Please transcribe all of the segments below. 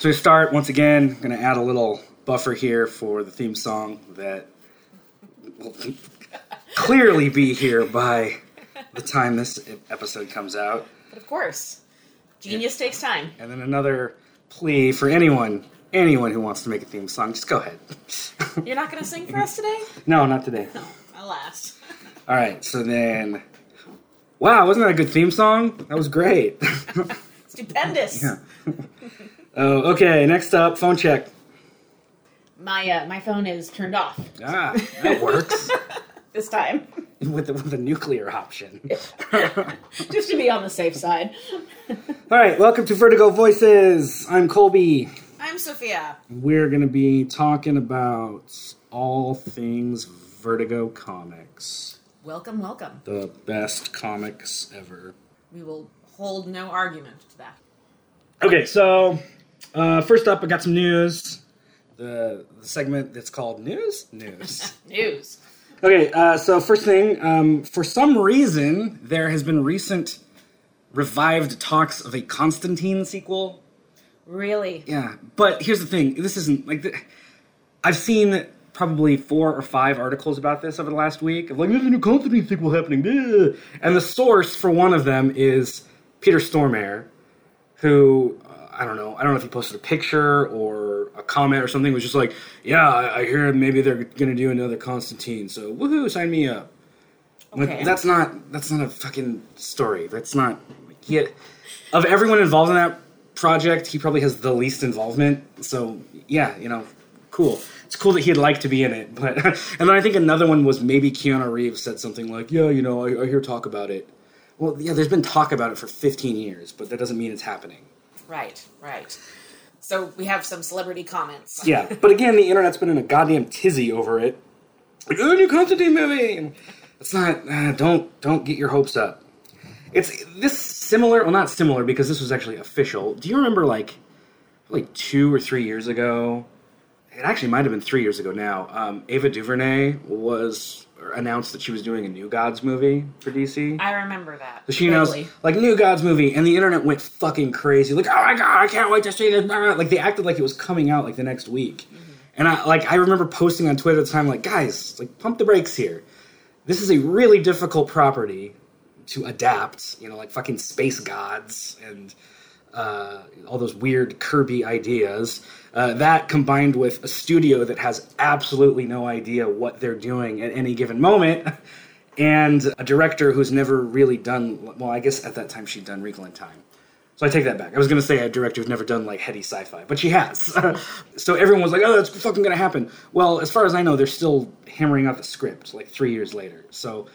So we start once again. I'm Going to add a little buffer here for the theme song that will clearly be here by the time this episode comes out. But of course, genius takes time. And then another plea for anyone, anyone who wants to make a theme song, just go ahead. You're not going to sing for us today? no, not today. No, alas. All right, so then, wow, wasn't that a good theme song? That was great. Stupendous. yeah. Oh, okay. Next up, phone check. My uh, my phone is turned off Ah, that works this time, with the, with the nuclear option. just to be on the safe side. All right, welcome to Vertigo Voices. I'm Colby. I'm Sophia. We're going to be talking about all things Vertigo comics. Welcome, welcome. The best comics ever. We will hold no argument to that. Okay, so uh, first up, I got some news. The, the segment that's called News? News. News. Okay, uh, so first thing, um, for some reason, there has been recent revived talks of a Constantine sequel. Really? Yeah, but here's the thing: this isn't like the, I've seen probably four or five articles about this over the last week of like there's a new Constantine sequel happening, Ugh. and the source for one of them is Peter Stormare, who I don't know, I don't know if he posted a picture or a comment or something. It Was just like, yeah, I, I hear maybe they're gonna do another Constantine, so woohoo, sign me up. Like, Okay. that's not that's not a fucking story. That's not he had, of everyone involved in that project, he probably has the least involvement. So yeah, you know, cool. It's cool that he'd like to be in it, but and then I think another one was maybe Keanu Reeves said something like, "Yeah, you know, I, I hear talk about it." Well, yeah, there's been talk about it for 15 years, but that doesn't mean it's happening. Right, right. So we have some celebrity comments. Yeah, but again, the internet's been in a goddamn tizzy over it. Like, oh, new Constantine movie. It's not. Uh, don't don't get your hopes up. It's this similar. Well, not similar because this was actually official. Do you remember like like two or three years ago? It actually might have been three years ago now. Um, Ava DuVernay was announced that she was doing a New Gods movie for DC. I remember that. So she knows, like, New Gods movie, and the internet went fucking crazy. Like, oh my god, I can't wait to see this. Nah. Like, they acted like it was coming out, like, the next week. And I, like, I remember posting on Twitter at the time, like, guys, like, pump the brakes here. This is a really difficult property to adapt, you know, like fucking space gods and uh, all those weird Kirby ideas. Uh, that combined with a studio that has absolutely no idea what they're doing at any given moment, and a director who's never really done. Well, I guess at that time she'd done Wrinkle in Time. So I take that back. I was going to say a director who's never done like heady sci-fi, but she has. so everyone was like, "Oh, that's fucking going to happen." Well, as far as I know, they're still hammering out the script like three years later. So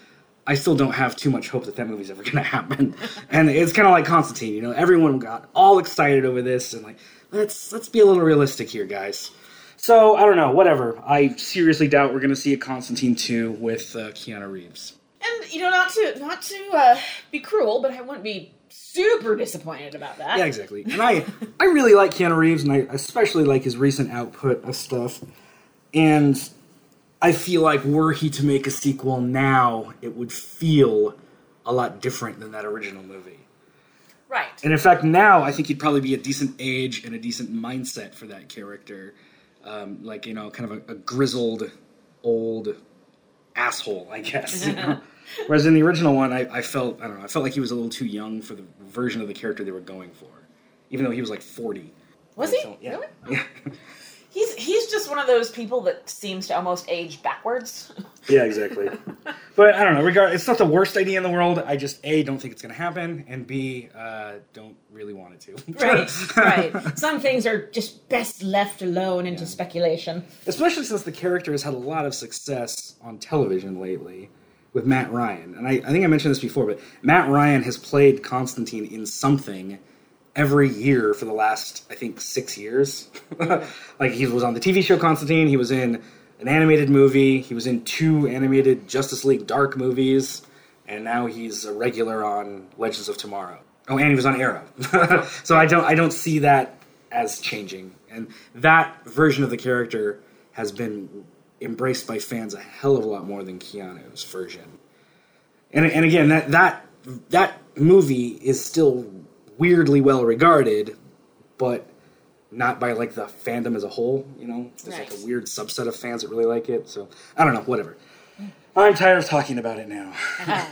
I still don't have too much hope that that movie's ever going to happen. and it's kind of like Constantine, you know, everyone got all excited over this and like, let's let's be a little realistic here, guys. So I don't know, whatever. I seriously doubt we're going to see a Constantine two with uh, Keanu Reeves. And you know, not to not to uh, be cruel, but I wouldn't be super disappointed about that. Yeah, exactly. And I I really like Keanu Reeves, and I especially like his recent output of stuff. And I feel like were he to make a sequel now, it would feel a lot different than that original movie. Right. And in fact, now I think he'd probably be a decent age and a decent mindset for that character. Um, like, you know, kind of a, a grizzled, old asshole, I guess. You know? Whereas in the original one, I, I felt, I don't know, I felt like he was a little too young for the version of the character they were going for. Even though he was like 40. Was he? yeah. Really? Yeah. He's he's just one of those people that seems to almost age backwards. Yeah, exactly. but I don't know. Regard, it's not the worst idea in the world. I just a don't think it's going to happen, and b uh, don't really want it to. right. right. Some things are just best left alone into speculation. Especially since the character has had a lot of success on television lately with Matt Ryan, and I, I think I mentioned this before, but Matt Ryan has played Constantine in something every year for the last I think six years. like he was on the TV show Constantine. He was in an animated movie. He was in two animated Justice League Dark movies, and now he's a regular on Legends of Tomorrow. Oh, and he was on Arrow. so I don't I don't see that as changing, and that version of the character has been embraced by fans a hell of a lot more than Keanu's version. And and again, that that that movie is still weirdly well regarded, but not by like the fandom as a whole. You know, there's like a weird subset of fans that really like it. So I don't know, whatever. I'm tired of talking about it now.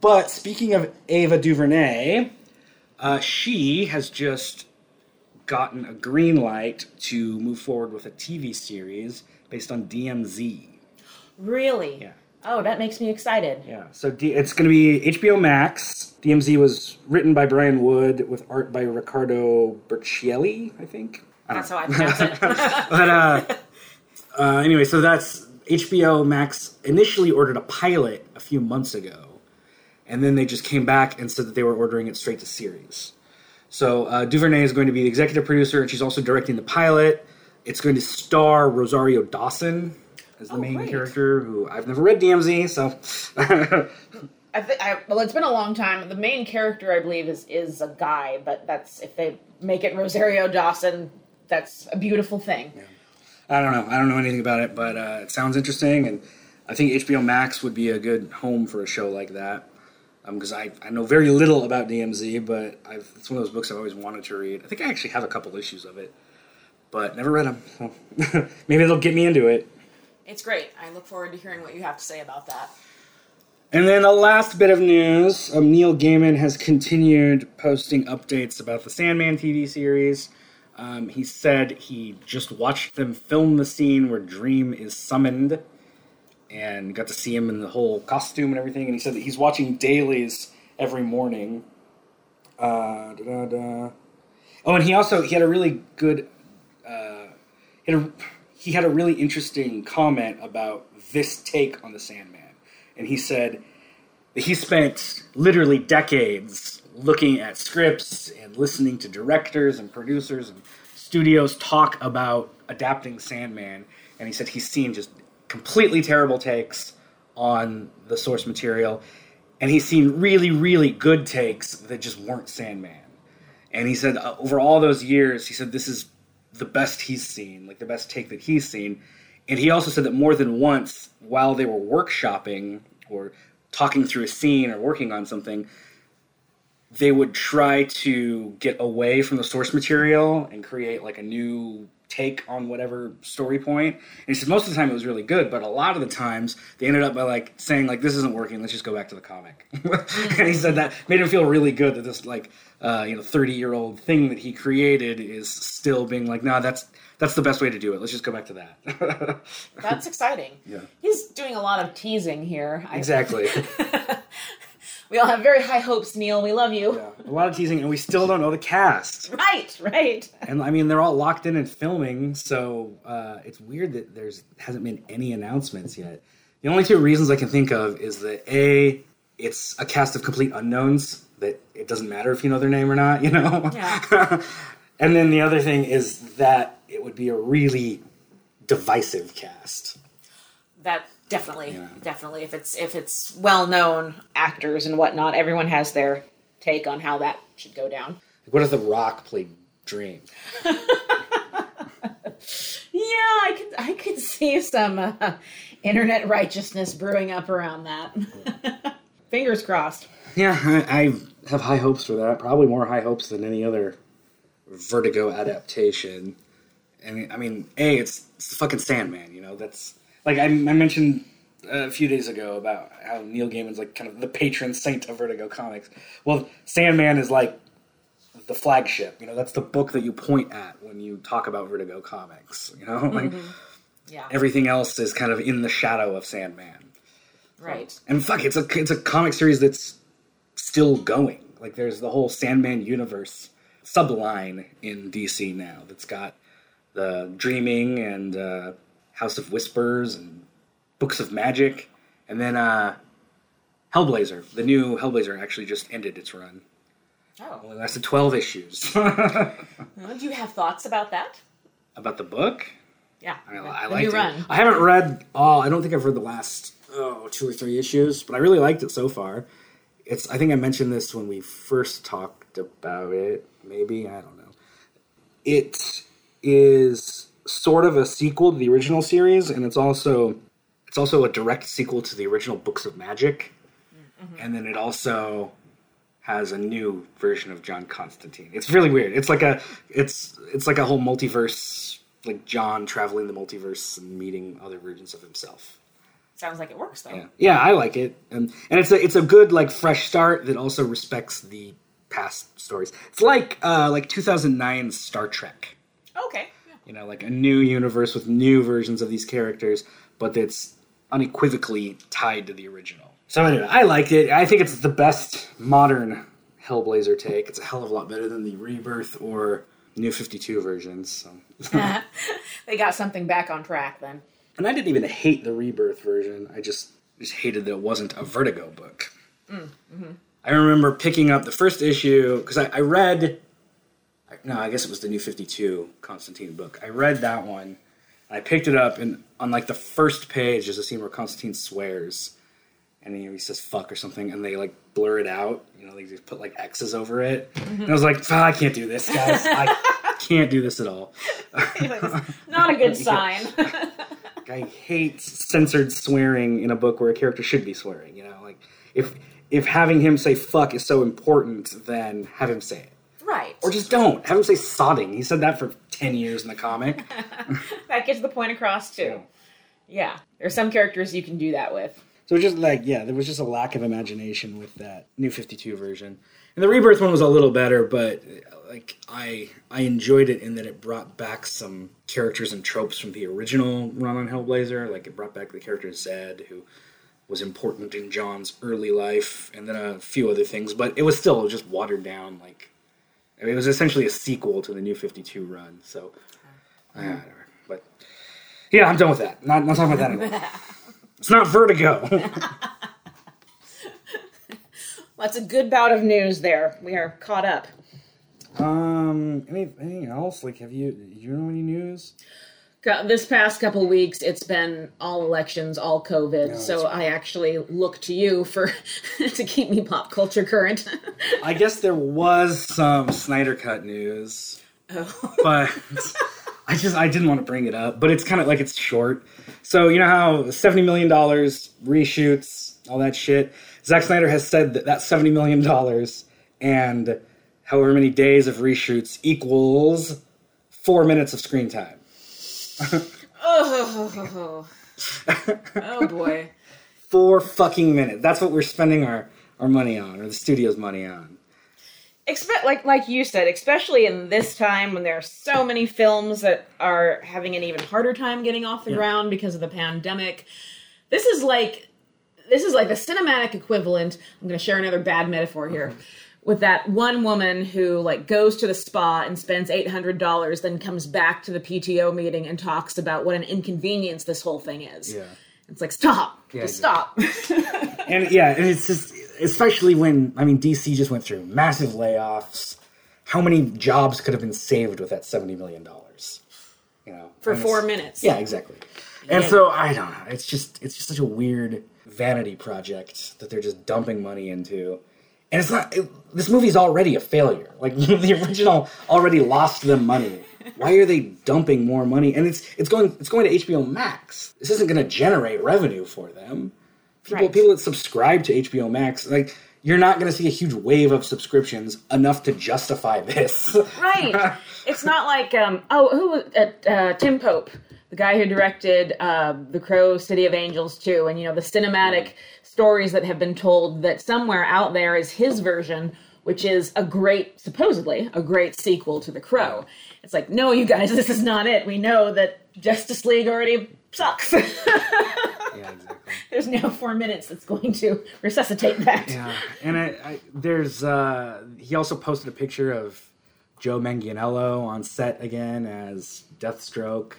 But speaking of Ava DuVernay, uh, she has just gotten a green light to move forward with a TV series based on DMZ. really? Yeah. Oh, that makes me excited. Yeah, so D- it's going to be HBO Max. DMZ was written by Brian Wood with art by Riccardo Burchielli, I think. I That's how I pronounce it. but uh, uh, anyway, so that's HBO Max initially ordered a pilot a few months ago, and then they just came back and said that they were ordering it straight to series. So uh, Duvernay is going to be the executive producer, and she's also directing the pilot. It's going to star Rosario Dawson as the Oh, main great. character, who I've never read DMZ, so I th- I, well, it's been a long time. The main character, I believe, is is a guy, but that's if they make it Rosario Dawson, that's a beautiful thing. I don't know. I don't know anything about it, but uh, it sounds interesting, and I think HBO Max would be a good home for a show like that. Because I, I know very little about DMZ, but I've, it's one of those books I've always wanted to read. I think I actually have a couple issues of it, but never read them. So maybe it'll get me into it. It's great. I look forward to hearing what you have to say about that. And then the last bit of news um, Neil Gaiman has continued posting updates about the Sandman TV series. Um, he said he just watched them film the scene where Dream is summoned and got to see him in the whole costume and everything. And he said that he's watching dailies every morning. Uh. Oh, and he also he had a really good uh, had a, he had a really interesting comment about this take on the Sandman, and he said that he spent literally decades looking at scripts and listening to directors and producers and studios talk about adapting Sandman, and he said he's seen just completely terrible takes on the source material, and he's seen really, really good takes that just weren't Sandman. And he said uh, over all those years, he said this is the best he's seen, like the best take that he's seen. And he also said that more than once, while they were workshopping or talking through a scene or working on something, they would try to get away from the source material and create like a new take on whatever story point. And he said most of the time it was really good, but a lot of the times they ended up by like saying like this isn't working, let's just go back to the comic. and he said that made him feel really good that this like uh, you know 30 year old thing that he created is still being like nah that's that's the best way to do it. Let's just go back to that. That's exciting. Yeah. He's doing a lot of teasing here. I- exactly. we all have very high hopes, Neil. We love you. Yeah. A lot of teasing and we still don't know the cast. Right, right. And I mean, they're all locked in and filming, so uh, it's weird that there's hasn't been any announcements yet. The only two reasons I can think of is that a, it's a cast of complete unknowns that it doesn't matter if you know their name or not, you know. Yeah. and then the other thing is that it would be a really divisive cast. That definitely, Yeah. definitely. If it's if it's well known actors and whatnot, everyone has their take on how that should go down. Like What if The Rock played Dream? Yeah, I could I could see some uh, internet righteousness brewing up around that. Fingers crossed. Yeah, I, I have high hopes for that. Probably more high hopes than any other Vertigo adaptation. And I mean, a it's, it's fucking Sandman. You know, that's like I, I mentioned a few days ago about how Neil Gaiman's like kind of the patron saint of Vertigo comics. Well, Sandman is like the flagship. You know, that's the book that you point at when you talk about Vertigo comics. You know, like Yeah. everything else is kind of in the shadow of Sandman. right. And fuck, it's a it's a comic series that's still going. Like there's the whole Sandman universe subline in DC now that's got the Dreaming and uh, House of Whispers and Books of Magic, and then uh, Hellblazer. The new Hellblazer actually just ended its run. Oh. Only lasted twelve issues. Uh, Do you have thoughts about that? About the book, Yeah. I, I liked it. run. I haven't read all. I don't think I've read the last oh two or three issues, but I really liked it so far. It's. I think I mentioned this when we first talked about it. Maybe I don't know. It is sort of a sequel to the original series, and it's also it's also a direct sequel to the original Books of Magic, and then it also has a new version of John Constantine. It's really weird. It's like a it's it's like a whole multiverse, like John traveling the multiverse and meeting other versions of himself. Sounds like it works though. Yeah, yeah, I like it, and and it's a it's a good like fresh start that also respects the past stories. It's like uh like 2009 Star Trek. You know, like a new universe with new versions of these characters, but that's unequivocally tied to the original. So anyway, I liked it. I think it's the best modern Hellblazer take. It's a hell of a lot better than the Rebirth or New 52 versions. So. they got something back on track then. and I didn't even hate the Rebirth version. I just just hated that it wasn't a Vertigo book. Mm, mm-hmm. I remember picking up the first issue because I, I read. No, I guess it was the New Fifty Two Constantine book. I read that one. I picked it up, and on like the first page, there's a scene where Constantine swears, and he, he says "fuck" or something, and they like blur it out. You know, they just put like X's over it. And I was like, "Ah, I can't do this, guys. I can't do this at all. Not a good sign. I hate censored swearing in a book where a character should be swearing. You know, like if if having him say "fuck" is so important, then have him say it, right. or just don't have him say "sodding." He said that for ten years in the comic. that gets the point across too. Yeah. There's some characters you can do that with. So just like yeah, there was just a lack of imagination with that new Fifty Two version, and the Rebirth one was a little better, but like I I enjoyed it in that it brought back some characters and tropes from the original run on Hellblazer. Like it brought back the character Zed, who was important in John's early life, and then a few other things, but it was still just watered down. Like I mean, it was essentially a sequel to the new Fifty Two run. So uh. But yeah, I'm done with that. Not not talking about that anymore. It's not Vertigo. That's a good bout of news there. We are caught up. um, any, anything else? Like, have you? You know any news? This past couple weeks, it's been all elections, all COVID. that's so I actually look to you for to keep me pop culture current. I guess there was some Snyder Cut news, oh. but I just I didn't want to bring it up. But it's kind of like it's short. So you know how seventy million dollars reshoots, all that shit. Zack Snyder has said that that seventy million dollars and however many days of reshoots equals four minutes of screen time. Oh. oh boy. Four fucking minutes. That's what we're spending our our money on, or the studio's money on. Expect like like you said, especially in this time when there are so many films that are having an even harder time getting off the Yeah. ground because of the pandemic. This is like this is like the cinematic equivalent. I'm going to share another bad metaphor here. Mm-hmm. With that one woman who like goes to the spa and spends eight hundred dollars, then comes back to the PTO meeting and talks about what an inconvenience this whole thing is. Yeah. It's like stop, Yeah, just stop. and yeah, and it's just especially when I mean DC just went through massive layoffs. How many jobs could have been saved with that seventy million dollars? You know, For And four minutes. Yeah, exactly. And Yeah. so I don't know. It's just it's just such a weird vanity project that they're just dumping money into. And it's not. It, this movie's already a failure. Like the original already lost them money. Why are they dumping more money? And it's it's going it's going to HBO Max. This isn't going to generate revenue for them. People Right. people that subscribe to HBO Max like. You're not going to see a huge wave of subscriptions enough to justify this. right. It's not like um oh who uh, uh, Tim Pope, the guy who directed uh, The Crow, City of Angels too, and you know the cinematic stories that have been told that somewhere out there is his version, which is a great supposedly a great sequel to The Crow. It's like no, you guys, this is not it. We know that Justice League already sucks. yeah, exactly. There's no four minutes that's going to resuscitate that. Yeah, and I, I there's uh he also posted a picture of Joe Manganiello on set again as Deathstroke,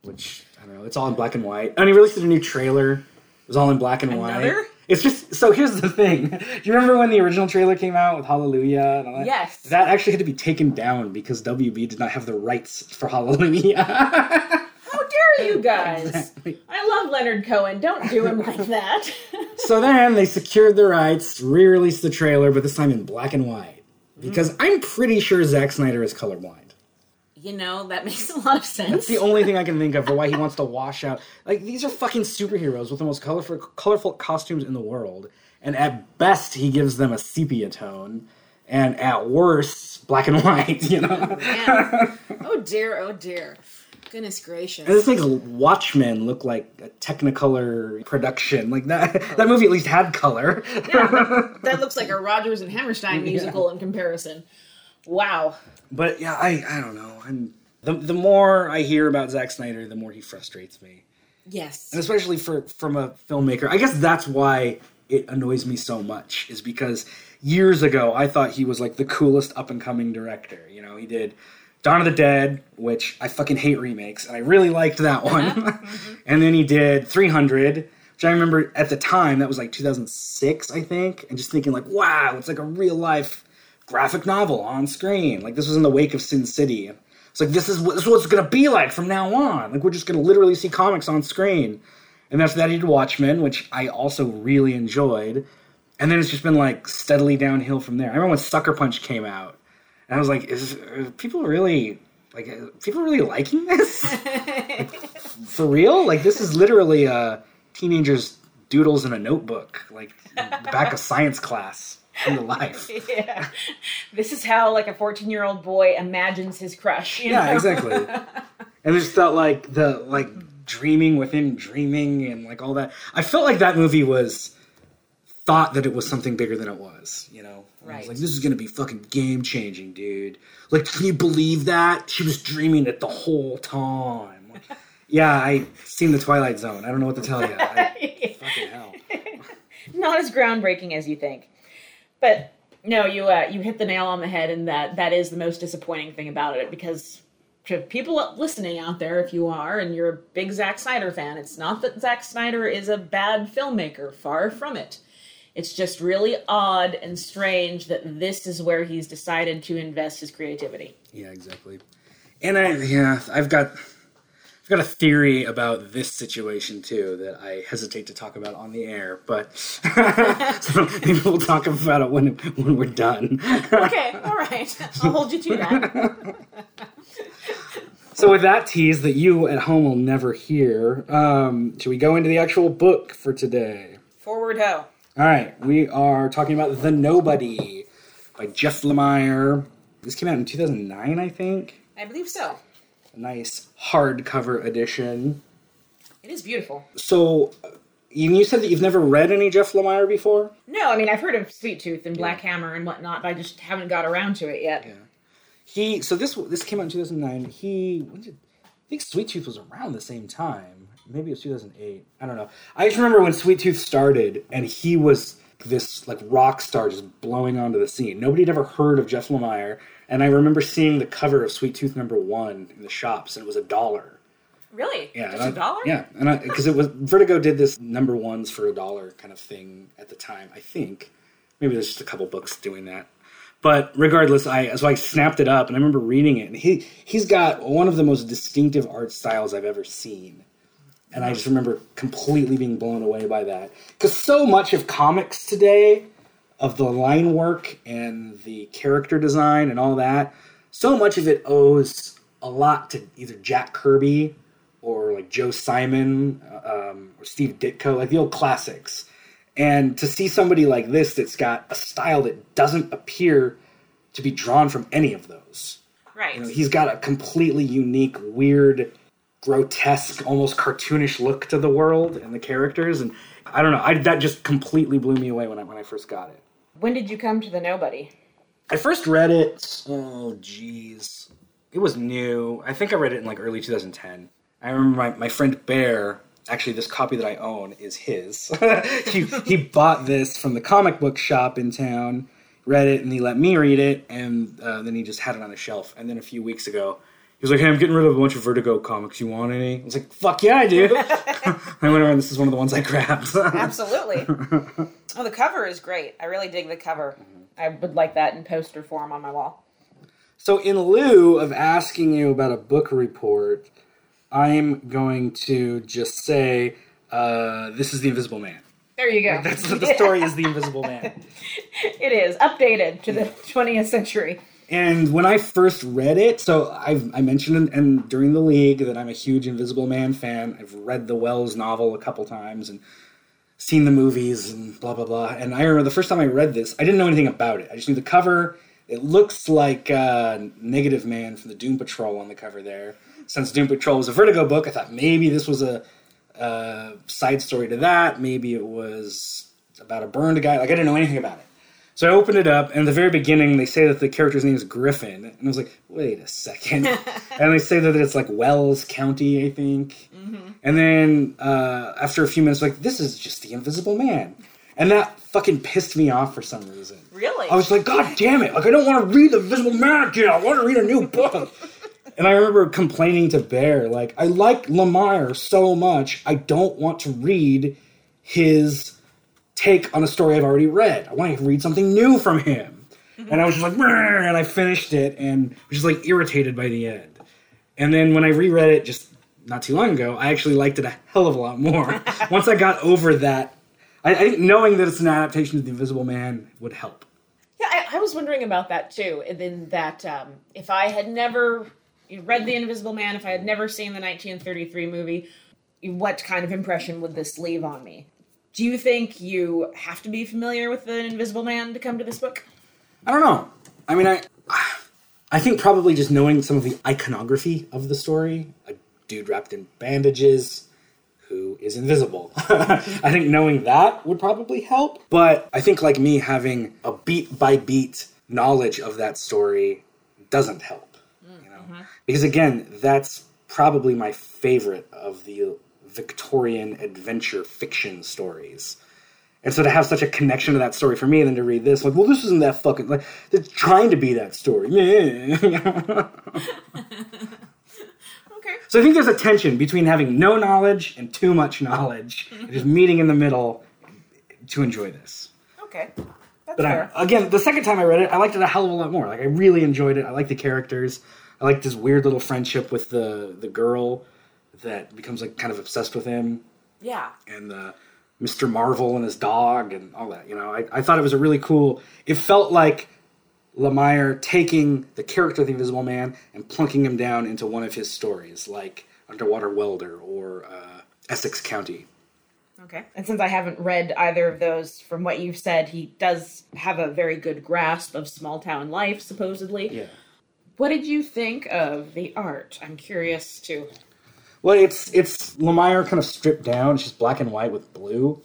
which I don't know. It's all in black and white, and he released a new trailer. It was all in black and Another? white. It's just so. Here's the thing. Do you remember when the original trailer came out with Hallelujah? And all that? Yes. That actually had to be taken down because WB did not have the rights for Hallelujah. How dare you guys? Exactly. I love Leonard Cohen. Don't do him like that. So then they secured the rights, re-released the trailer, but this time in black and white. Because hmm. I'm pretty sure Zack Snyder is colorblind. You know, that makes a lot of sense. That's the only thing I can think of for why he wants to wash out. Like these are fucking superheroes with the most colorful, colorful costumes in the world, and at best he gives them a sepia tone, and at worst black and white. You know, Man. oh dear, oh dear. Goodness gracious. and this makes Watchmen look like a Technicolor production. Like that, that movie at least had color. that looks like a Rodgers and Hammerstein musical in comparison. Wow. But yeah, I I don't know. And the the more I hear about Zack Snyder, the more he frustrates me. Yes. and especially for from a filmmaker i guess that's why it annoys me so much is because years ago i thought he was like the coolest up and coming director you know he did dawn of the dead which i fucking hate remakes and i really liked that uh-huh. one mm-hmm. and then he did 300 which i remember at the time that was like 2006 i think and just thinking like wow it's like a real life graphic novel on screen like this was in the wake of sin city it's like this is what this is what it's gonna be like from now on. Like we're just gonna literally see comics on screen. And after that, he did Watchmen, which I also really enjoyed. And then it's just been like steadily downhill from there. I remember when Sucker Punch came out, and I was like, "Is are people really like people really liking this Like, for real? Like this is literally a teenager's doodles in a notebook, like the back of science class to life." yeah. This is how like a 14 year old boy imagines his crush. You Yeah, know? exactly. and it just felt like the like dreaming within dreaming and like all that. I felt like that movie was thought that it was something bigger than it was. You know, And I was Right. like, this is gonna be fucking game changing, dude. Like, can you believe that she was dreaming it the whole time? Like, yeah, I seen the Twilight Zone. I don't know what to tell you. I, fucking hell. Not as groundbreaking as you think. But no, you uh, you hit the nail on the head, and that that is the most disappointing thing about it because. To people listening out there, if you are and you're a big Zack Snyder fan, it's not that Zack Snyder is a bad filmmaker. Far from it. It's just really odd and strange that this is where he's decided to invest his creativity. Yeah, exactly. And I yeah, I've got I've got a theory about this situation too that I hesitate to talk about on the air, but so maybe we'll talk about it when when we're done. Okay, all right. I'll hold you to that. So with that tease that you at home will never hear, um, should we go into the actual book for today? Forward ho. All right, we are talking about The Nobody by Jeff Lemire. This came out in 2009, I think. I believe so. Nice hardcover edition. It is beautiful. So, you you said that you've never read any Jeff Lemire before? No, I mean I've heard of Sweet Tooth and Black Hammer and whatnot, but I just haven't got around to it yet. Yeah. He so this this came out in 2009. He when did, I think Sweet Tooth was around the same time. Maybe it was 2008. I don't know. I just remember when Sweet Tooth started and he was this like rock star just blowing onto the scene. Nobody had ever heard of Jeff Lemire, and I remember seeing the cover of Sweet Tooth number one in the shops, and it was a dollar. Really? Yeah, Just dollar? Yeah, and because it was Vertigo did this number ones for a dollar kind of thing at the time. I think maybe there's just a couple books doing that. But regardless, I so I snapped it up and I remember reading it, and he he's got one of the most distinctive art styles I've ever seen, and I just remember completely being blown away by that because so much of comics today, of the line work and the character design and all that, so much of it owes a lot to either Jack Kirby or like Joe Simon um, or Steve Ditko, like the old classics. And to see somebody like this that's got a style that doesn't appear to be drawn from any of those. Right. You know, he's got a completely unique, weird, grotesque, almost cartoonish look to the world and the characters. And I don't know, I, that just completely blew me away when I when I first got it. When did you come to the Nobody? I first read it. Oh, jeez, it was new. I think I read it in like early 2010. I remember my, my friend Bear. Actually, this copy that I own is his. he he bought this from the comic book shop in town, read it, and he let me read it, and uh, then he just had it on a shelf. And then a few weeks ago, he was like, "Hey, I'm getting rid of a bunch of Vertigo comics. You want any?" I was like, "Fuck yeah, I do." I went over, and this is one of the ones I grabbed. Absolutely. Oh, the cover is great. I really dig the cover. I would like that in poster form on my wall. So, in lieu of asking you about a book report, I'm going to just say uh, this is the Invisible Man. There you go. That's the story is the Invisible Man. It is updated to the 20th century. And when I first read it, so I've, I mentioned in, and during the league that I'm a huge Invisible Man fan. I've read the Wells novel a couple times, and seen the movies and blah blah blah. And I remember the first time I read this, I didn't know anything about it. I just knew the cover. It looks like uh, Negative Man from the Doom Patrol on the cover there. Since Doom Patrol was a Vertigo book, I thought maybe this was a, a side story to that. Maybe it was about a burned guy. Like I didn't know anything about it. So I opened it up, and at the very beginning, they say that the character's name is Griffin, and I was like, "Wait a second. and they say that it's like Wells County, I think. Mm-hmm. And then uh, after a few minutes, like, "This is just the Invisible Man," and that fucking pissed me off for some reason. Really? I was like, "God damn it! Like, I don't want to read the Invisible Man again. I want to read a new book." and I remember complaining to Bear, like, "I like Lemire so much, I don't want to read his." take on a story I've already read. I want to read something new from him. And I was just like, and I finished it and was just like irritated by the end. And then when I reread it just not too long ago, I actually liked it a hell of a lot more. Once I got over that, I, I, think knowing that it's an adaptation of The Invisible Man would help. Yeah, I, I was wondering about that too. And then that um, if I had never read The Invisible Man, if I had never seen the 1933 movie, what kind of impression would this leave on me? Do you think you have to be familiar with the Invisible Man to come to this book? I don't know. I mean, I I think probably just knowing some of the iconography of the story, a dude wrapped in bandages who is invisible. I think knowing that would probably help. But I think like me having a beat by beat knowledge of that story doesn't help. You know? Mm-hmm. Because again, that's probably my favorite of the Victorian adventure fiction stories. And so to have such a connection to that story for me, and then to read this, like, well, this isn't that fucking like it's trying to be that story. okay. So I think there's a tension between having no knowledge and too much knowledge, just meeting in the middle to enjoy this. Okay. That's but I, again, the second time I read it, I liked it a hell of a lot more. Like I really enjoyed it. I like the characters. I like this weird little friendship with the the girl that becomes like kind of obsessed with him. Yeah. And uh, the Mr. Marvel and his dog and all that. You know, I, I thought it was a really cool. It felt like Lemire taking the character of the Invisible Man and plunking him down into one of his stories, like Underwater Welder or uh, Essex County. Okay. And since I haven't read either of those, from what you've said, he does have a very good grasp of small town life, supposedly. Yeah. What did you think of the art? I'm curious too. well, it's it's Lemire kind of stripped down. It's just black and white with blue.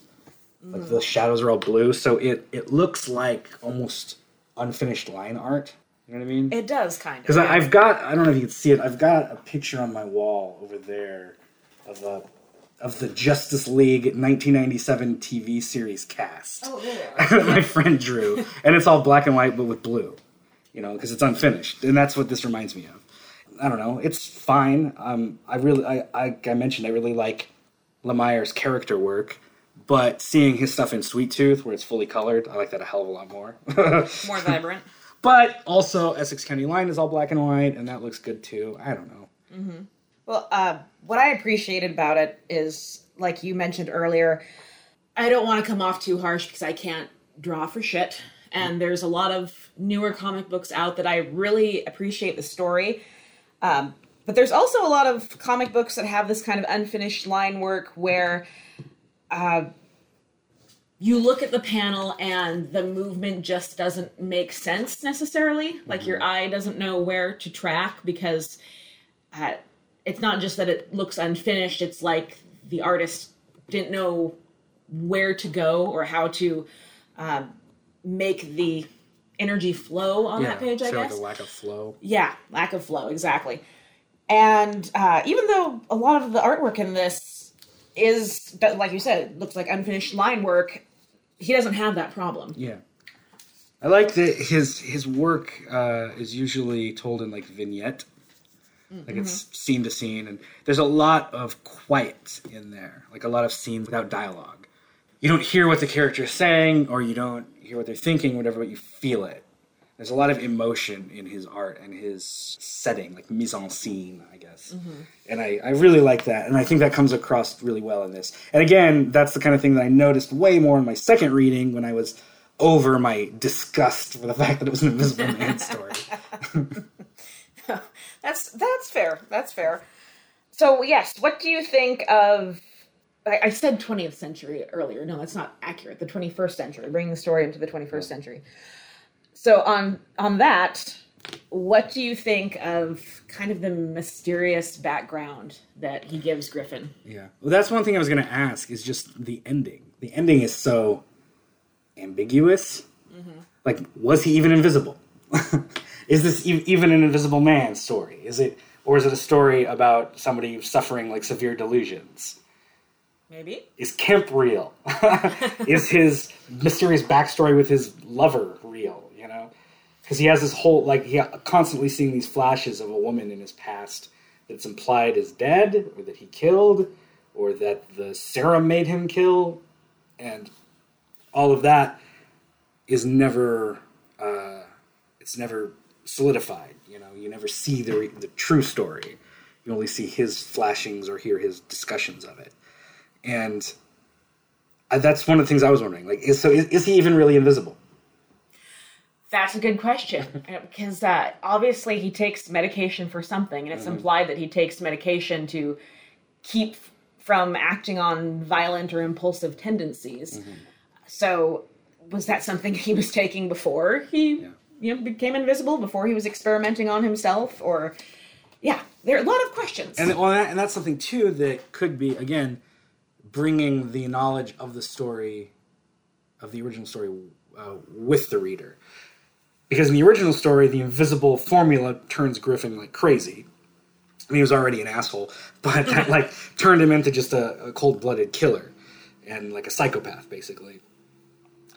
Like mm. the shadows are all blue, so it it looks like almost unfinished line art. You know what I mean? It does kind of. Because yeah. I've got I don't know if you can see it. I've got a picture on my wall over there of a of the Justice League 1997 TV series cast. Oh yeah. my friend drew, and it's all black and white but with blue. You know, because it's unfinished, and that's what this reminds me of. I don't know. It's fine. Um, I really, I, I, I mentioned I really like Lemire's character work, but seeing his stuff in Sweet Tooth, where it's fully colored, I like that a hell of a lot more. more vibrant. But also, Essex County Line is all black and white, and that looks good too. I don't know. Mm-hmm. Well, uh, what I appreciated about it is, like you mentioned earlier, I don't want to come off too harsh because I can't draw for shit. And there's a lot of newer comic books out that I really appreciate the story um, but there's also a lot of comic books that have this kind of unfinished line work where uh, you look at the panel and the movement just doesn't make sense necessarily. Mm-hmm. Like your eye doesn't know where to track because uh, it's not just that it looks unfinished, it's like the artist didn't know where to go or how to uh, make the energy flow on yeah, that page. I guess like a lack of flow. Yeah, lack of flow exactly. And uh, even though a lot of the artwork in this is, but like you said, looks like unfinished line work, he doesn't have that problem. Yeah, I like that his his work uh, is usually told in like vignette, like mm-hmm. it's scene to scene, and there's a lot of quiet in there, like a lot of scenes without dialogue. You don't hear what the character is saying, or you don't hear what they're thinking, whatever, but you feel it. There's a lot of emotion in his art and his setting, like mise en scene, I guess. Mm-hmm. And I, I really like that. And I think that comes across really well in this. And again, that's the kind of thing that I noticed way more in my second reading when I was over my disgust for the fact that it was an Invisible Man story. that's that's fair. That's fair. So yes, what do you think of I, I said 20th century earlier. No, that's not accurate. The 21st century, bringing the story into the 21st century. So on on that, what do you think of kind of the mysterious background that he gives Griffin? Yeah. Well, that's one thing I was going to ask is just the ending. The ending is so ambiguous. Mm-hmm. Like, was he even invisible? is this e- even an invisible man story? Is it, or is it a story about somebody suffering like severe delusions? Maybe. Is Kemp real? is his mysterious backstory with his lover real? Because he has this whole like he constantly seeing these flashes of a woman in his past that's implied is dead, or that he killed, or that the serum made him kill, and all of that is never uh, it's never solidified. You know, you never see the re- the true story. You only see his flashings or hear his discussions of it, and I, that's one of the things I was wondering. Like, is so is, is he even really invisible? That's a good question because uh, obviously he takes medication for something, and it's Mm-hmm. implied that he takes medication to keep f- from acting on violent or impulsive tendencies. Mm-hmm. So, was that something he was taking before he you know became invisible? Before he was experimenting on himself, or yeah, there are a lot of questions. And well, and that's something too that could be again bringing the knowledge of the story, of the original story, uh, with the reader. Because in the original story, the invisible formula turns Griffin like crazy. I mean, he was already an asshole, but that like turned him into just a, a cold-blooded killer and like a psychopath, basically.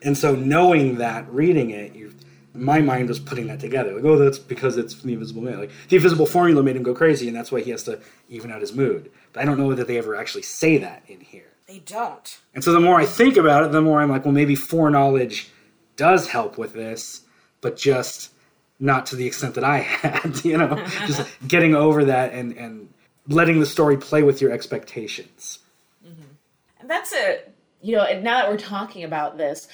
And so, knowing that, reading it, you, my mind was putting that together. Like, oh, that's because it's the Invisible Man. Like the Invisible formula made him go crazy, and that's why he has to even out his mood. But I don't know that they ever actually say that in here. they don't. And so, the more I think about it, the more I'm like, well, maybe foreknowledge does help with this, but just not to the extent that I had. You know, just getting over that and and letting the story play with your expectations. And that's a you know, and now that we're talking about this,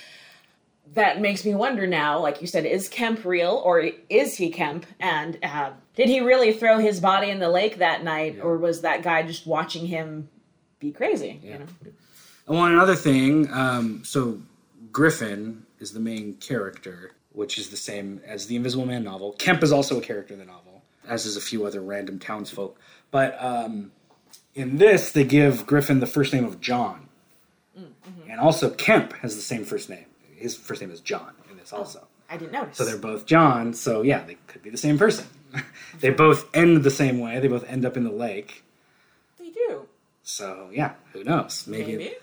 that makes me wonder now. Like you said, is Kemp real or is he Kemp? And uh, did he really throw his body in the lake that night, or was that guy just watching him be crazy? You know. And one another thing, um, so Griffin is the main character, which is the same as the Invisible Man novel. Kemp is also a character in the novel, as is a few other random townsfolk. But um, in this, they give Griffin the first name of John, and also Kemp has the same first name. His first name is John in this also. I didn't notice. So they're both John. So yeah, they could be the same person. they both end the same way. They both end up in the lake. they do. So yeah, who knows? Maybe. Maybe.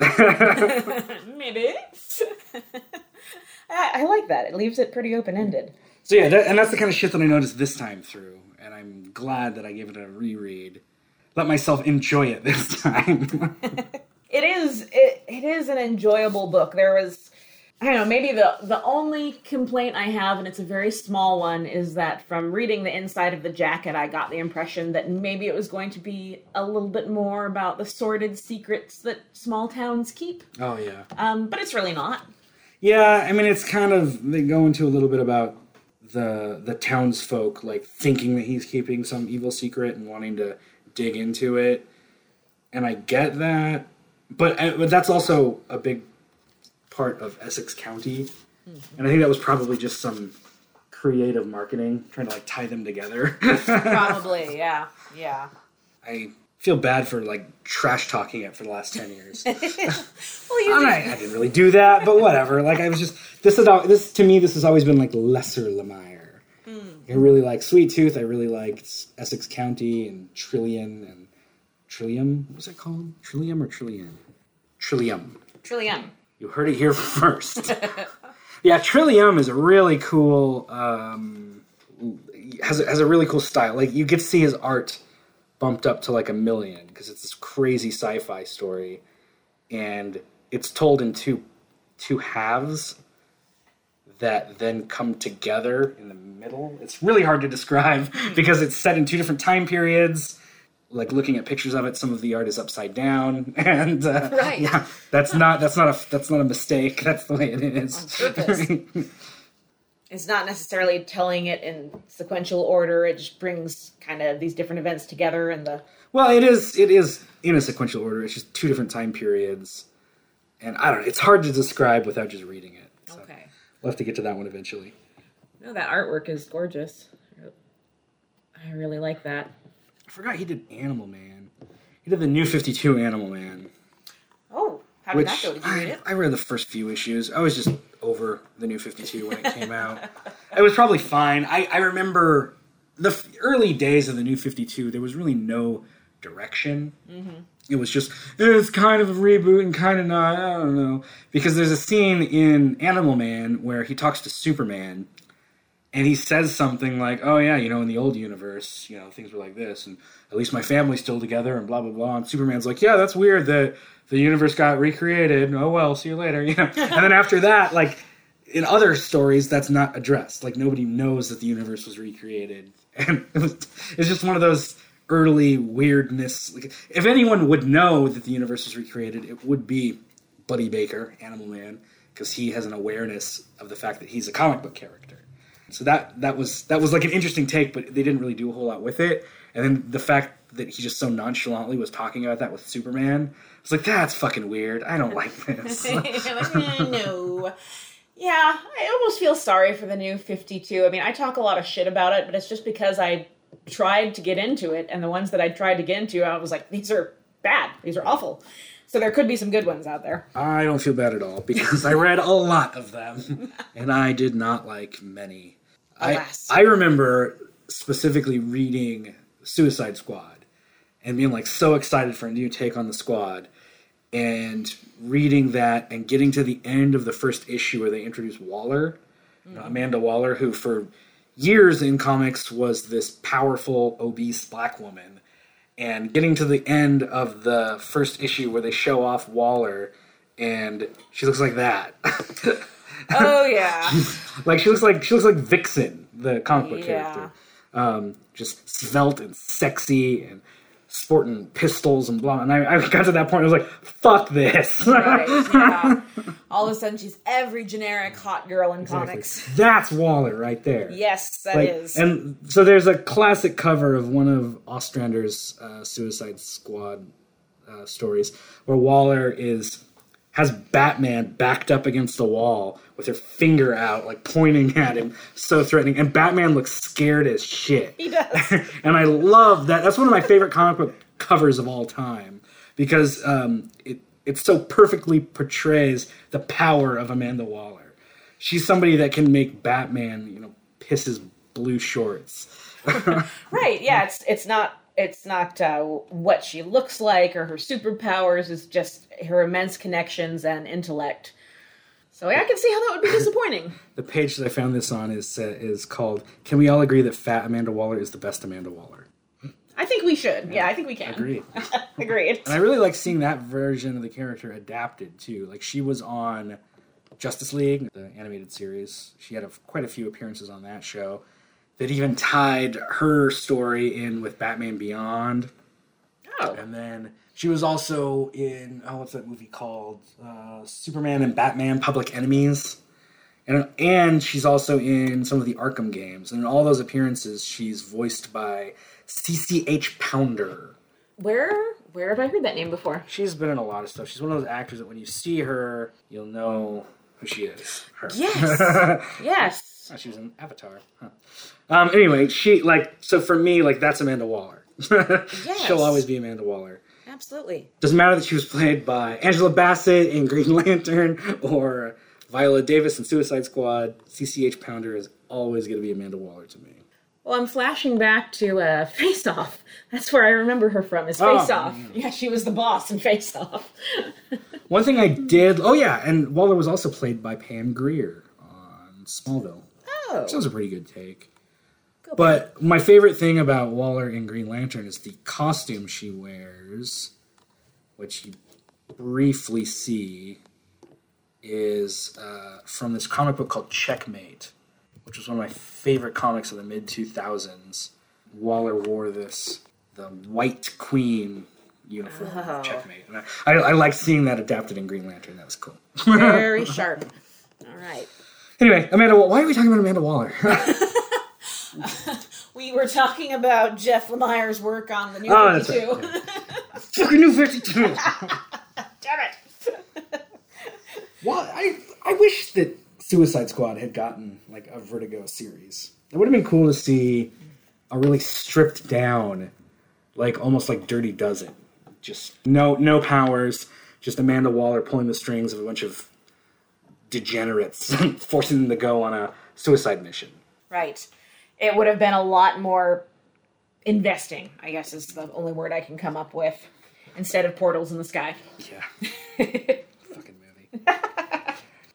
Maybe. I, I like that. It leaves it pretty open ended. So yeah, that, and that's the kind of shit that I noticed this time through, and I'm glad that I gave it a reread. Let myself enjoy it this time. it is it, it is an enjoyable book there was i don't know maybe the the only complaint i have and it's a very small one is that from reading the inside of the jacket i got the impression that maybe it was going to be a little bit more about the sordid secrets that small towns keep oh yeah, um, but it's really not yeah. I mean, it's kind of they go into a little bit about the the townsfolk like thinking that he's keeping some evil secret and wanting to dig into it, and I get that, but, uh, but that's also a big part of Essex County, and I think that was probably just some creative marketing trying to like tie them together. probably yeah yeah I feel bad for like trash talking it for the last ten years. well you I, I didn't really do that, but whatever. Like I was just this is al- this to me this has always been like lesser Lemire. I really like Sweet Tooth. I really liked Essex County and Trillion and Trillium. What was it called? Trillium or Trillion? Trillium. trillium You heard it here first. yeah, Trillium is a really cool. Um, has a, has a really cool style. Like you get to see his art bumped up to like a million because it's this crazy sci-fi story, and it's told in two two halves that then come together in the middle. It's really hard to describe because it's set in two different time periods. Like looking at pictures of it, some of the art is upside down, and uh, Right. yeah, that's not that's not a that's not a mistake. That's the way it is. purpose. It's not necessarily telling it in sequential order. It just brings kind of these different events together and the Well, it is it is in a sequential order. It's just two different time periods, and I don't know. It's hard to describe without just reading it. So Okay. we'll have to get to that one eventually. No, that artwork is gorgeous. I really like that. I forgot he did Animal Man. He did the new Fifty Two Animal Man, Oh, how did which that go? Did you read I. I read the first few issues. I was just over the new Fifty Two when it came out. It was probably fine. I, I remember the f- early days of the new Fifty Two. There was really no direction. Mm-hmm. It was just it's kind of a reboot and kind of not. I don't know because there's a scene in Animal Man where he talks to Superman, and he says something like, "Oh yeah, you know, in the old universe, you know, things were like this, and at least my family's still together, and blah blah blah." And Superman's like, "Yeah, that's weird that the universe got recreated. Oh well, see you later." You know, and then after that, like in other stories, that's not addressed. Like nobody knows that the universe was recreated, and it it's just one of those early weirdness. Like if anyone would know that the universe was recreated, it would be Buddy Baker, Animal Man, because he has an awareness of the fact that he's a comic book character. So that that was that was like an interesting take, but they didn't really do a whole lot with it. And then the fact that he just so nonchalantly was talking about that with Superman, it's like, that's fucking weird. I don't like this. Eh, no. Yeah, I almost feel sorry for the new 52. I mean, I talk a lot of shit about it, but it's just because I tried to get into it, and the ones that I tried to get into, I was like, these are bad. These are awful. So there could be some good ones out there. I don't feel bad at all because I read a lot of them, and I did not like many. Alas. I I remember specifically reading Suicide Squad and being like so excited for a new take on the squad and reading that and getting to the end of the first issue where they introduce Waller, know, mm-hmm. Amanda Waller, who for years in comics was this powerful, obese black woman. And getting to the end of the first issue where they show off Waller and she looks like that. Oh, yeah. like she looks like she looks like Vixen, the comic book Yeah. character. Um, just svelte and sexy and sporting pistols and blah. And I, I got to that point. I was like, "Fuck this!" right. Yeah. All of a sudden, she's every generic hot girl in Exactly. comics. That's Waller right there. Yes, that is. Like, And so there's a classic cover of one of Ostrander's uh, Suicide Squad uh, stories where Waller is has Batman backed up against the wall with her finger out, like pointing at him, so threatening. And Batman looks scared as shit. he does. and I love that. That's one of my favorite comic book covers of all time because um, it it so perfectly portrays the power of Amanda Waller. She's somebody that can make Batman, you know, piss his blue shorts. Right. Yeah. It's it's not it's not uh, what she looks like or her superpowers. It's just her immense connections and intellect. So I can see how that would be disappointing. The page that I found this on is uh, is called "Can we all agree that Fat Amanda Waller is the best Amanda Waller?" I think we should. Yeah, I think we can. Agreed. Agreed. And I really like seeing that version of the character adapted too. Like she was on Justice League, the animated series. She had a, quite a few appearances on that show. That even tied her story in with Batman Beyond. Oh. And then she was also in oh, what's that movie called? Uh, Superman and Batman: Public Enemies. And and she's also in some of the Arkham games. And in all those appearances, she's voiced by CCH Pounder. Where where have I heard that name before? She's been in a lot of stuff. She's one of those actors that when you see her, you'll know who she is. Her. Yes. yes. Oh, she was an Avatar. Huh. Um, anyway, she like so for me like that's Amanda Waller. Yes. She'll always be Amanda Waller. Absolutely. Doesn't matter that she was played by Angela Bassett in Green Lantern or Viola Davis in Suicide Squad. CCH Pounder is always going to be Amanda Waller to me. Well, I'm flashing back to uh, Face Off. That's where I remember her from. Is Oh, Face Off? Yeah, she was the boss in Face Off. One thing I did, oh yeah, and Waller was also played by Pam Grier on Smallville. Oh, That was a pretty good take. But my favorite thing about Waller in Green Lantern is the costume she wears, which you briefly see, is uh, from this comic book called Checkmate, which was one of my favorite comics of the mid 2000s. Waller wore this, the White Queen uniform Oh. Checkmate. And I, I, I liked seeing that adapted in Green Lantern. That was cool. very sharp. All right. Anyway, Amanda, why are we talking about Amanda Waller? We were talking about Jeff Lemire's work on the new Oh, that's 52. right, Fucking new Fifty Two. Damn it. Well, I I wish that Suicide Squad had gotten a Vertigo series. It would have been cool to see a really stripped down, like almost like Dirty Dozen. Just no no powers, just Amanda Waller pulling the strings of a bunch of degenerates, forcing them to go on a suicide mission. Right. It would have been a lot more investing, I guess is the only word I can come up with, instead of portals in the sky. Yeah.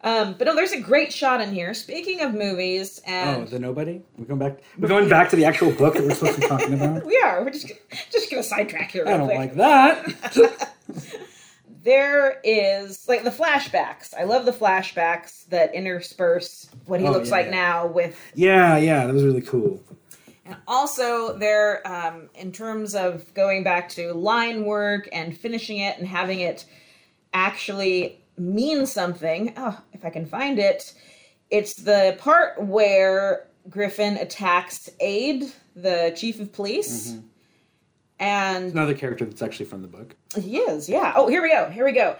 Fucking movie. Um, but no, there's a great shot in here. Speaking of movies, Oh, the Nobody. We're going back. We're going back to the actual book that we're supposed to be talking about. we are. We're just just gonna sidetrack here. I don't quick. like that. there is like the flashbacks. I love the flashbacks that intersperse what he Oh, looks yeah, like yeah. now with yeah, yeah, that was really cool. And also, there, um, in terms of going back to line work and finishing it and having it actually mean something. Oh, if I can find it, it's the part where Griffin attacks Aid, the chief of police. Mm-hmm. And Another character that's actually from the book. he is, yeah. Oh, here we go. Here we go.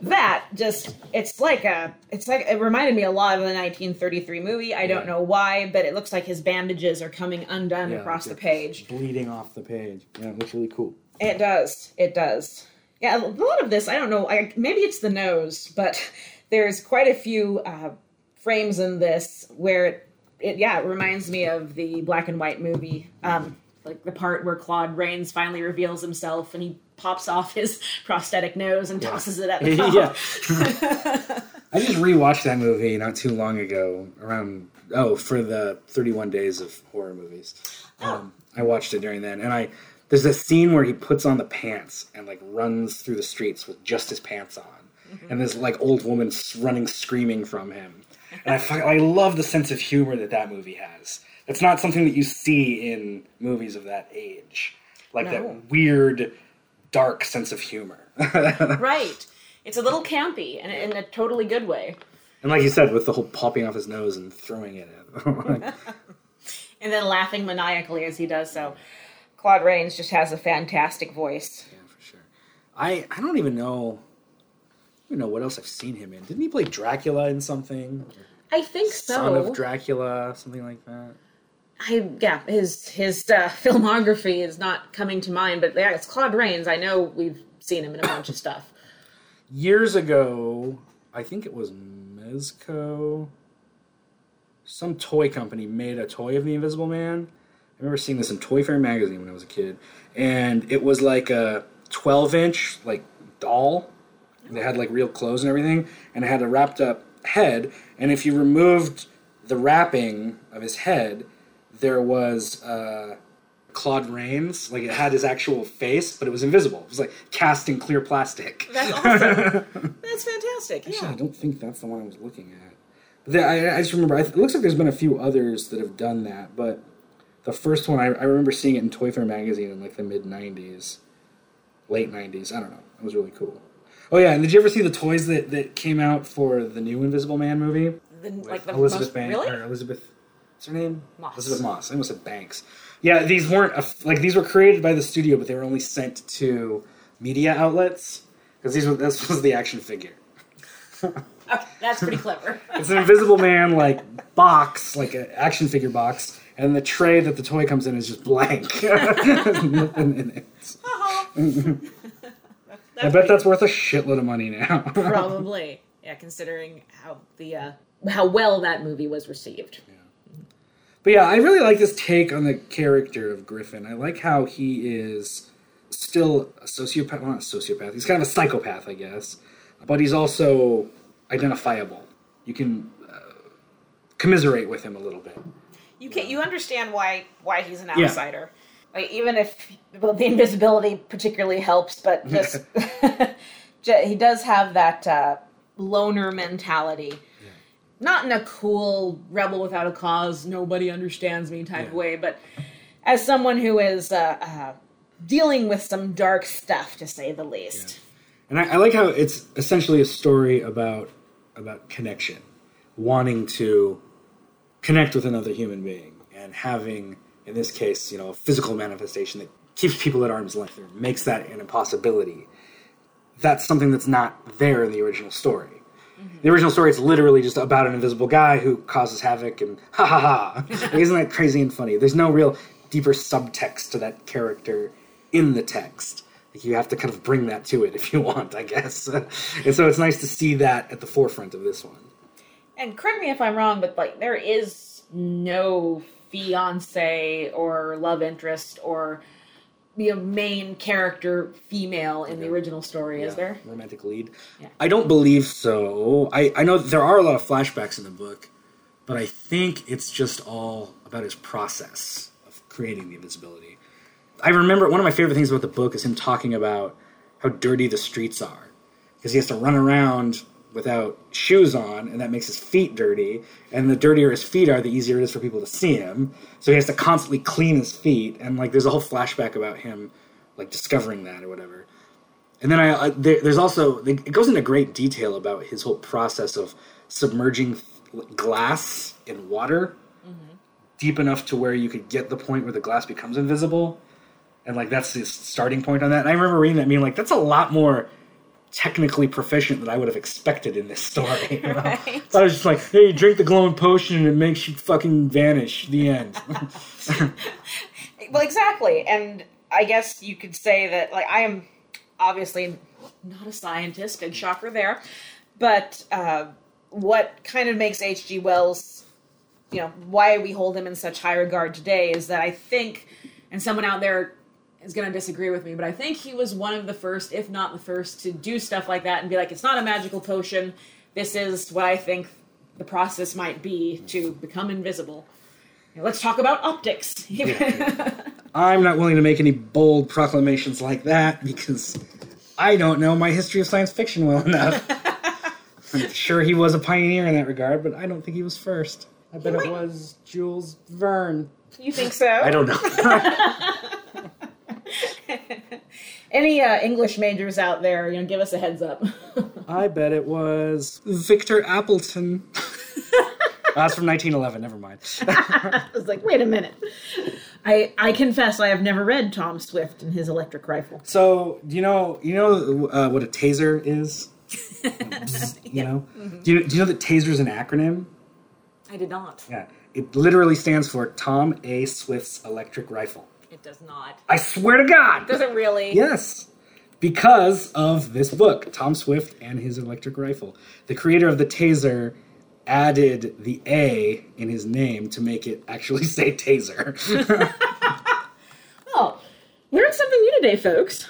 That just it's like a it's like it reminded me a lot of the 1933 movie. I don't know why, but it looks like his bandages are coming undone Yeah, across the page. bleeding off the page. Yeah, it looks really cool. It does. It does. Yeah, a lot of this I don't know. I, maybe it's the nose, but there's quite a few uh, frames in this where it, it yeah it reminds me of the black and white movie. Um, like the part where Claude Rains finally reveals himself and he pops off his prosthetic nose and tosses it at the phone. yeah. I just rewatched that movie not too long ago, around oh for the 31 days of horror movies. Um, I watched it during then, and I there's a scene where he puts on the pants and like runs through the streets with just his pants on, mm-hmm. and this like old woman running screaming from him. And I I love the sense of humor that that movie has. It's not something that you see in movies of that age, like No. that weird, dark sense of humor. Right. It's a little campy and in a totally good way. And like you said, with the whole popping off his nose and throwing it at And then laughing maniacally as he does so. Claude Rains just has a fantastic voice. Yeah, for sure. I I don't even know. I don't even know what else I've seen him in. Didn't he play Dracula in something? I think so. Son of Dracula, something like that. I yeah, his his uh, filmography is not coming to mind, but yeah, it's Claude Rains. I know we've seen him in a bunch of stuff. Years ago, I think it was Mezco. Some toy company made a toy of the Invisible Man. I remember seeing this in Toy Fair magazine when I was a kid, and it was like a 12 inch like doll. And it had like real clothes and everything, and it had a wrapped up head. And if you removed the wrapping of his head, there was uh, Claude Rains. Like it had his actual face, but it was invisible. It was like cast in clear plastic. That's awesome. That's fantastic. Actually, Yeah. I don't think that's the one I was looking at. I, I just remember, I, it looks like there's been a few others that have done that, but the first one, I, I remember seeing it in Toy Fair magazine in like the mid 90s, late 90s. I don't know. It was really cool. Oh, yeah, and did you ever see the toys that, that came out for the new Invisible Man movie? The, like the Elizabeth most, Banks. really? Or Elizabeth, what's her name? Moss. Elisabeth Moss. I almost said Banks. Yeah, these weren't, a, like, these were created by the studio, but they were only sent to media outlets. Because these were, this was the action figure. Okay, that's pretty clever. It's an Invisible Man like box, like an action figure box, and the tray that the toy comes in is just blank. Nothing in it. I bet that's worth a shitload of money now. Probably. Yeah, considering how the uh, how well that movie was received. But yeah, I really like this take on the character of Griffin. I like how he is still a sociopath. Well, not a sociopath. He's kind of a psychopath, I guess. But he's also identifiable. You can uh, commiserate with him a little bit. You can you understand why why he's an Yeah. outsider. Like even if well, the invisibility particularly helps, but just ju- he does have that uh, loner mentality. Not in a cool rebel without a cause, nobody understands me type of way, but as someone who is uh, uh, dealing with some dark stuff, to say the least. And I, I like how it's essentially a story about about connection. wanting to connect with another human being and having, in this case, you know, a physical manifestation that keeps people at arm's length or makes that an impossibility. That's something that's not there in the original story. Mm-hmm. The original story is literally just about an invisible guy who causes havoc and ha ha ha. Isn't that crazy and funny? There's no real deeper subtext to that character in the text. Like you have to kind of bring that to it if you want, I guess. and so it's nice to see that at the forefront of this one. And correct me if I'm wrong, but like there is no fiance or love interest or the main character female in the original story, is there? romantic lead? Yeah. I don't believe so. I, I know that there are a lot of flashbacks in the book, but I think it's just all about his process of creating the invisibility. I remember one of my favorite things about the book is him talking about how dirty the streets are because he has to run around without shoes on, and that makes his feet dirty. And the dirtier his feet are, the easier it is for people to see him. So he has to constantly clean his feet, and like there's a whole flashback about him like discovering that or whatever. And then I, I there, there's also it goes into great detail about his whole process of submerging glass in water mm-hmm. deep enough to where you could get the point where the glass becomes invisible, and like that's his starting point on that. And I remember reading that, being like, that's a lot more technically proficient than I would have expected in this story. you know? Right. I was just like, hey, you drink the glowing potion and it makes you fucking vanish. The end. Well, exactly. And I guess you could say that, like, I am obviously not a scientist, big shocker there. But uh, what kind of makes H.G. Wells, you know, why we hold him in such high regard today is that I think, and someone out there is going to disagree with me, but I think he was one of the first, if not the first, to do stuff like that and be like, it's not a magical potion. This is what I think the process might be to become invisible. You let's talk about optics. I'm not willing to make any bold proclamations like that because I don't know my history of science fiction well enough. I'm sure he was a pioneer in that regard, but I don't think he was first. I bet it was Jules Verne. You think so? I don't know. Any uh, English majors out there, you know, give us a heads up. I bet it was Victor Appleton. That's from 1911. Never mind. I was like, wait a minute. I I confess I have never read Tom Swift and his electric rifle. So, do you know you know uh, what a taser is? You know, do you do you know that taser is an acronym? I did not. Yeah, it literally stands for Tom A. Swift's electric rifle. It does not. I swear to God. Does it really? Yes. Because of this book, Tom Swift and his electric rifle. The creator of the taser added the A in his name to make it actually say taser. Oh, learned something new today, folks.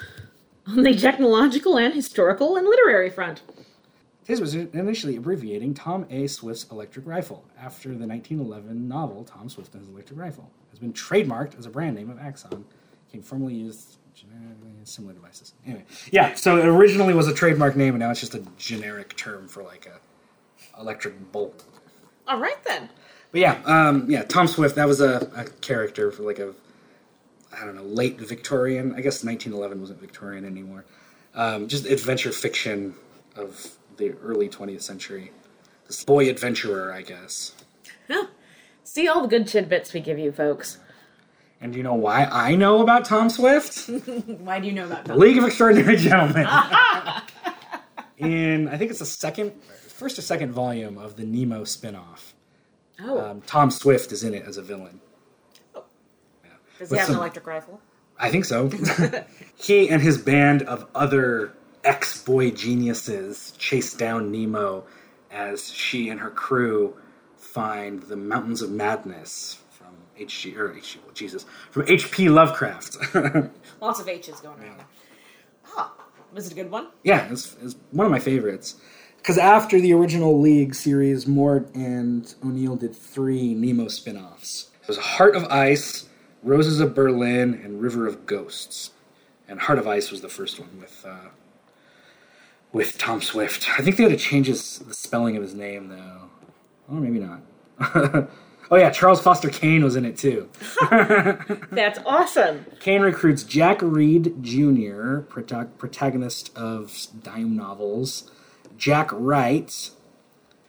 On the technological and historical and literary front. Taser was initially abbreviating Tom A. Swift's electric rifle after the 1911 novel Tom Swift and his electric rifle. Been trademarked as a brand name of Axon. Became formerly used similar devices. Anyway, yeah. So it originally was a trademark name, and now it's just a generic term for like a electric bolt. All right then. But yeah, um, yeah, Tom Swift. That was a, a character for like a, I don't know, late Victorian. I guess 1911 wasn't Victorian anymore. Um, just adventure fiction of the early 20th century. This boy adventurer, I guess. Huh. See all the good tidbits we give you, folks. And do you know why I know about Tom Swift? Why do you know about The League of Extraordinary Gentlemen. In I think it's the second, first or second volume of the Nemo spin-off. Oh, Um, Tom Swift is in it as a villain. does with he have some- an electric rifle? I think so. he and his band of other ex boy geniuses chase down Nemo as she and her crew find the Mountains of Madness from H.G. or H.G. well, Jesus from H.P. Lovecraft. Lots of H's going around there. Ah, was it a good one? yeah, it's, it's one of my favorites. Because after the original League series, Moore and O'Neill did three Nemo spin offs. It was Heart of Ice, Roses of Berlin, and River of Ghosts. And Heart of Ice was the first one with uh, with Tom Swift. I think they had to change his, the spelling of his name, though. Or maybe not. oh, yeah, Charles Foster Kane was in it, too. That's awesome. Kane recruits Jack Reed Jr., prota- protagonist of dime novels, Jack Wright,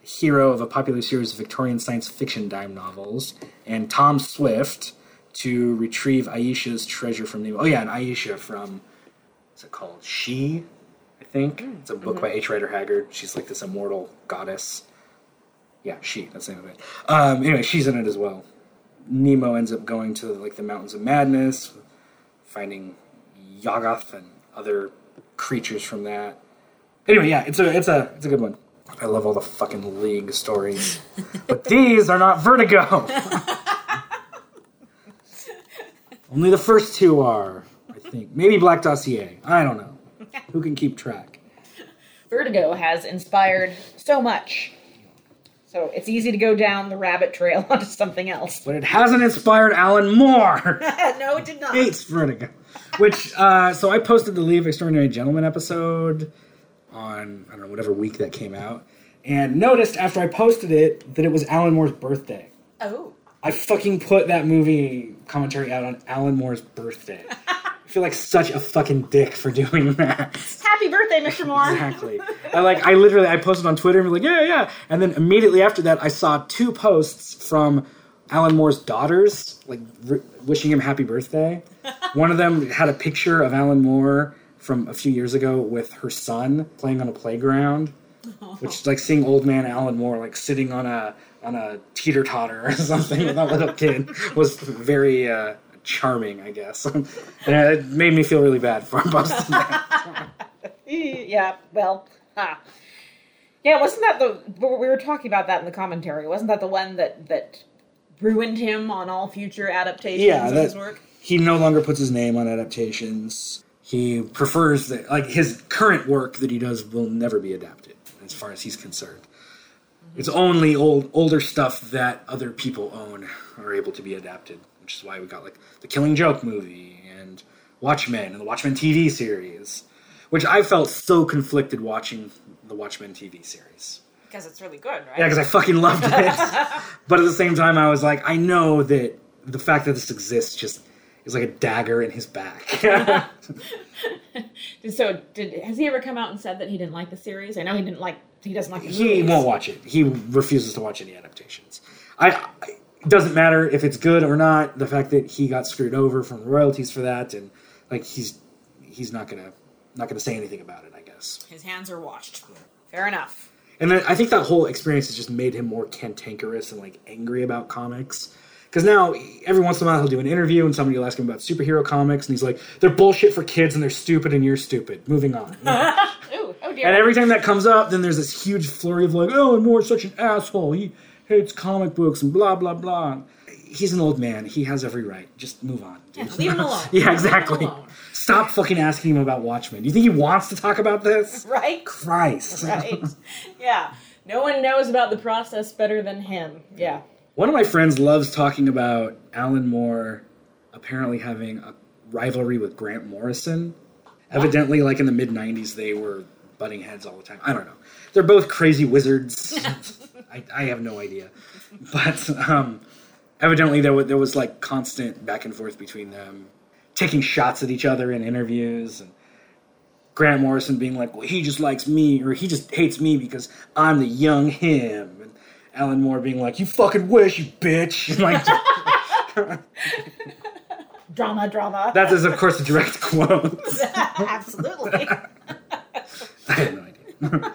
hero of a popular series of Victorian science fiction dime novels, and Tom Swift to retrieve Ayesha's treasure from Nemo. Oh yeah, and Ayesha from what's it called? She, I think. Hmm. It's a book mm-hmm. by H. Rider Haggard. She's like this immortal goddess. Yeah, she. That's the name of it. Um, anyway, she's in it as well. Nemo ends up going to like the mountains of madness, finding Yuggoth and other creatures from that. Anyway, yeah, it's a it's a it's a good one. I love all the fucking League stories, but these are not Vertigo. Only the first two are, I think. Maybe Black Dossier. I don't know. Who can keep track? Vertigo has inspired so much. So it's easy to go down the rabbit trail onto something else. But it hasn't inspired Alan Moore. no, it did not. hates Vertigo. Which, uh, so I posted the League Extraordinary Gentleman episode on, I don't know, whatever week that came out, and noticed after I posted it that it was Alan Moore's birthday. Oh. I fucking put that movie commentary out on Alan Moore's birthday. I feel like such a fucking dick for doing that. Happy birthday, Mr. Moore. Exactly. I like I literally I posted on Twitter and was like, yeah, yeah. And then immediately after that I saw two posts from Alan Moore's daughters, like r- wishing him happy birthday. One of them had a picture of Alan Moore from a few years ago with her son playing on a playground. Which is like seeing old man Alan Moore like sitting on a on a teeter totter or something with that little kid was very uh, charming, I guess. and it made me feel really bad for him that. Yeah, well, ah. Yeah, wasn't that the we were talking about that in the commentary? Wasn't that the one that that ruined him on all future adaptations Yeah, of that- his work? he no longer puts his name on adaptations. He prefers that, like, his current work that he does will never be adapted, as far as he's concerned. It's only old, older stuff that other people own are able to be adapted, which is why we got like the Killing Joke movie and Watchmen and the Watchmen TV series, which I felt so conflicted watching the Watchmen TV series. Because it's really good, right? Yeah, because I fucking loved it. but at the same time, I was like, I know that the fact that this exists just is like a dagger in his back. So, did has he ever come out and said that he didn't like the series? I know he didn't like. He doesn't like the he movies. won't watch it. He refuses to watch any adaptations. I, I it doesn't matter if it's good or not. The fact that he got screwed over from the royalties for that, and like he's he's not gonna not gonna say anything about it. I guess. His hands are washed. Fair enough. And then I think that whole experience has just made him more cantankerous and like angry about comics. Because now every once in a while he'll do an interview and somebody will ask him about superhero comics, and he's like, "They're bullshit for kids, and they're stupid, and you're stupid." Moving on. Ooh, oh dear. and every time that comes up, then there's this huge flurry of like, "Oh, and Moore's such an asshole. He hates comic books and blah blah blah." He's an old man. He has every right. Just move on. dude. Yeah, leave him alone. yeah, exactly. alone. Stop fucking asking him about Watchmen. Do you think he wants to talk about this? right. Christ. Right. yeah. No one knows about the process better than him. Yeah. One of my friends loves talking about Alan Moore apparently having a rivalry with Grant Morrison. Evidently, like in the mid 90s, they were butting heads all the time. I don't know. They're both crazy wizards. I, I have no idea. But um, evidently, there was, there was like constant back and forth between them, taking shots at each other in interviews. And Grant Morrison being like, well, he just likes me, or he just hates me because I'm the young him. And Alan Moore being like, you fucking wish, you bitch. Like, Drama, drama. that is, of course, a direct quote. Absolutely. I have no idea.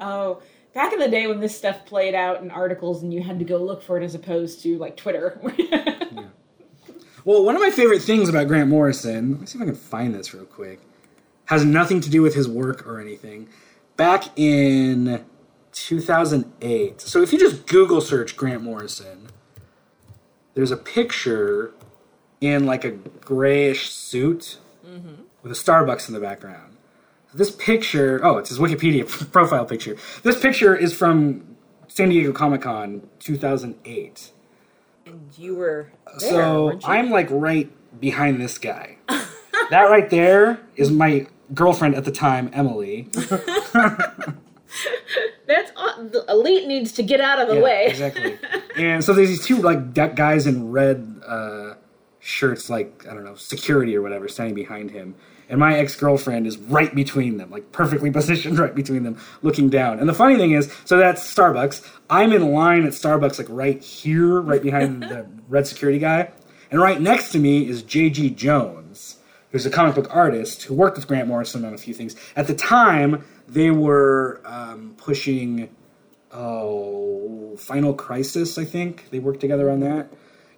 oh, back in the day when this stuff played out in articles and you had to go look for it as opposed to like Twitter. Well, one of my favorite things about Grant Morrison, let me see if I can find this real quick, has nothing to do with his work or anything. Back in 2008, so if you just Google search Grant Morrison, there's a picture in like a grayish suit mm-hmm. with a Starbucks in the background. This picture, oh, it's his Wikipedia profile picture. This picture is from San Diego Comic Con 2008. and you were there, So you? I'm like right behind this guy. that right there is my girlfriend at the time, Emily. That's the elite needs to get out of the Yeah, way. exactly. And so there's these two like guys in red uh, shirts like I don't know security or whatever standing behind him, and my ex girlfriend is right between them, like perfectly positioned right between them, looking down. And the funny thing is, so that's Starbucks. I'm in line at Starbucks, like right here, right behind the red security guy, and right next to me is J.G. Jones, who's a comic book artist who worked with Grant Morrison on a few things. At the time, they were um, pushing oh Final Crisis, I think they worked together on that.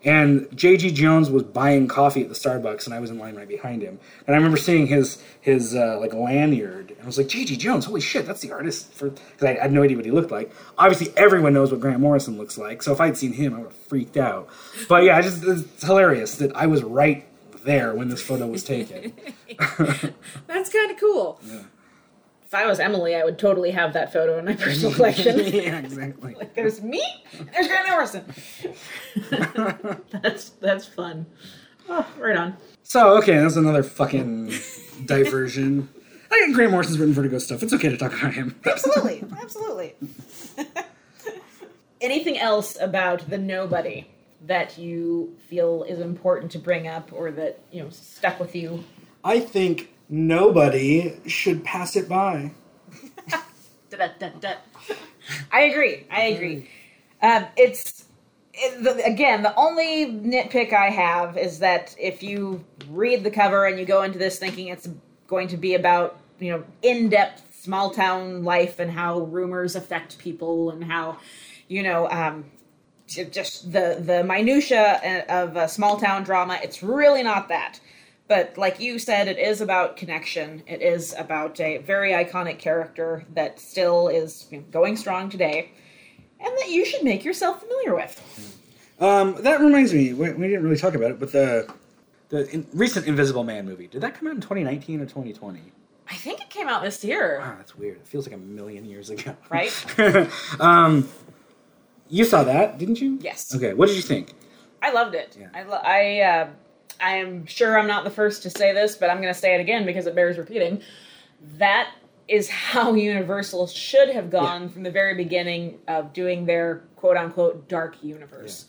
And J.G. Jones was buying coffee at the Starbucks, and I was in line right behind him. And I remember seeing his his uh, like lanyard, and I was like, J.G. Jones, holy shit, that's the artist for. Because I had no idea what he looked like. Obviously, everyone knows what Grant Morrison looks like, so if I'd seen him, I would have freaked out. But yeah, I just it's hilarious that I was right there when this photo was taken. That's kind of cool. Yeah. If I was Emily, I would totally have that photo in my personal collection. yeah, exactly. like there's me, there's Grant Morrison. that's that's fun. Oh, right on. So okay, that's another fucking diversion. I think Grant Morrison's written Vertigo stuff. It's okay to talk about him. Absolutely, absolutely. Anything else about the nobody that you feel is important to bring up, or that you know stuck with you? I think nobody should pass it by. I agree. I agree. Um, it's it, the, again the only nitpick I have is that if you read the cover and you go into this thinking it's going to be about you know in depth small town life and how rumors affect people and how you know um, just the the minutia of a small town drama. It's really not that. But like you said, it is about connection. It is about a very iconic character that still is going strong today, and that you should make yourself familiar with. Um, that reminds me, we, we didn't really talk about it, but the the in, recent Invisible Man movie did that come out in 2019 or 2020? I think it came out this year, Wow, that's weird. It feels like a million years ago. right? um, you saw that, didn't you? Yes. Okay, what did you think? I loved it. Yeah. I lo- I uh, I am sure I'm not the first to say this, but I'm going to say it again because it bears repeating. That is how Universal should have gone Yeah. from the very beginning of doing their quote unquote dark universe.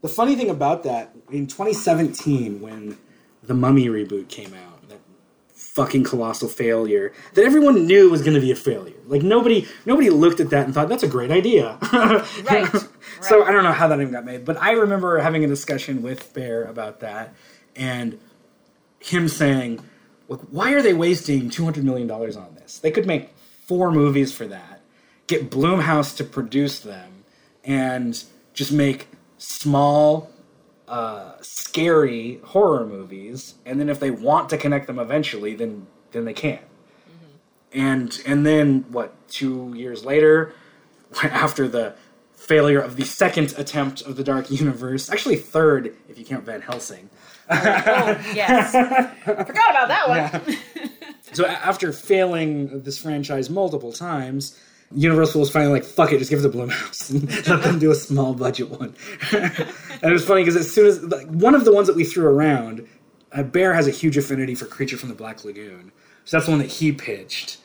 The funny thing about that, in 2017, when the Mummy reboot came out, fucking colossal failure that everyone knew was going to be a failure. Like nobody, nobody looked at that and thought that's a great idea. Right, So. I don't know how that even got made, but I remember having a discussion with Bear about that, and him saying, "Look, why are they wasting 200 million dollars on this? They could make four movies for that, get Blumhouse to produce them, and just make small." Uh, scary horror movies, and then if they want to connect them eventually, then then they can. And and then what? Two years later, after the failure of the second attempt of the Dark Universe, actually third if you count Van Helsing. Oh, yes. Forgot about that one. So after failing this franchise multiple times, Universal was finally like, "Fuck it, just give it to Blumhouse and let them do a small budget one." and it was funny because as soon as like, one of the ones that we threw around, uh, Bear has a huge affinity for Creature from the Black Lagoon, so that's the one that he pitched,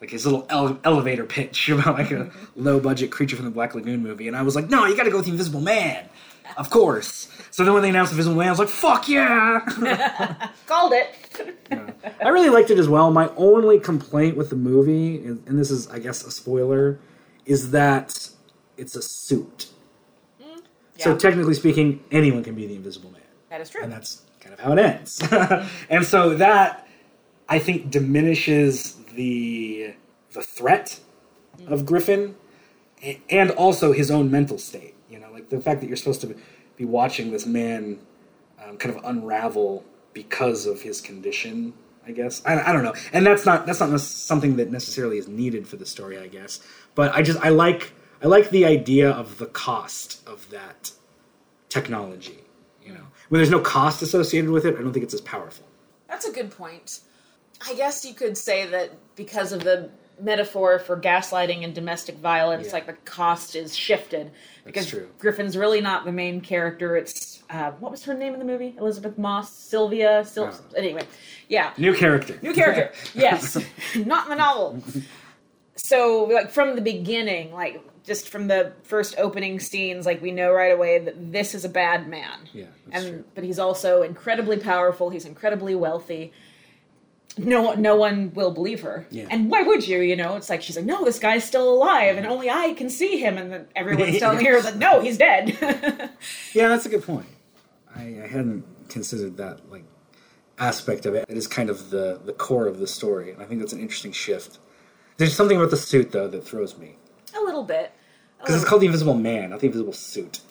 like his little ele- elevator pitch about like a low budget Creature from the Black Lagoon movie, and I was like, "No, you got to go with the Invisible Man." Of course. So then when they announced Invisible Man, I was like, "Fuck yeah!" Called it. I really liked it as well. My only complaint with the movie, and and this is, I guess, a spoiler, is that it's a suit. So Yeah. technically speaking, anyone can be the Invisible Man, That is true. and that's kind of how it ends. and so that, I think, diminishes the the threat of Griffin, and also his own mental state. You know, like the fact that you're supposed to be watching this man um, kind of unravel because of his condition. I guess I, I don't know, and that's not that's not something that necessarily is needed for the story. I guess, but I just I like I like the idea of the cost of that technology. You know, when there's no cost associated with it, I don't think it's as powerful. That's a good point. I guess you could say that because of the metaphor for gaslighting and domestic violence, Yeah. like the cost is shifted. Because true. Griffin's really not the main character. It's uh, what was her name in the movie? Elisabeth Moss, Sylvia. Sil- Oh. Anyway, yeah, New character. New character. Yes. Not in the novel. So, like, from the beginning, like, just from the first opening scenes, like we know right away that this is a bad man. Yeah, that's and true. but he's also incredibly powerful. He's incredibly wealthy. No, one- no one will believe her. Yeah. And why would you? You know, it's like she's like, no, this guy's still alive, and only I can see him, and then everyone's telling her that no, he's dead. Yeah, that's a good point. I, I hadn't considered that like aspect of it. It is kind of the the core of the story, and I think that's an interesting shift. There's something about the suit though that throws me a little bit. because it's called the Invisible Man, not the Invisible Suit.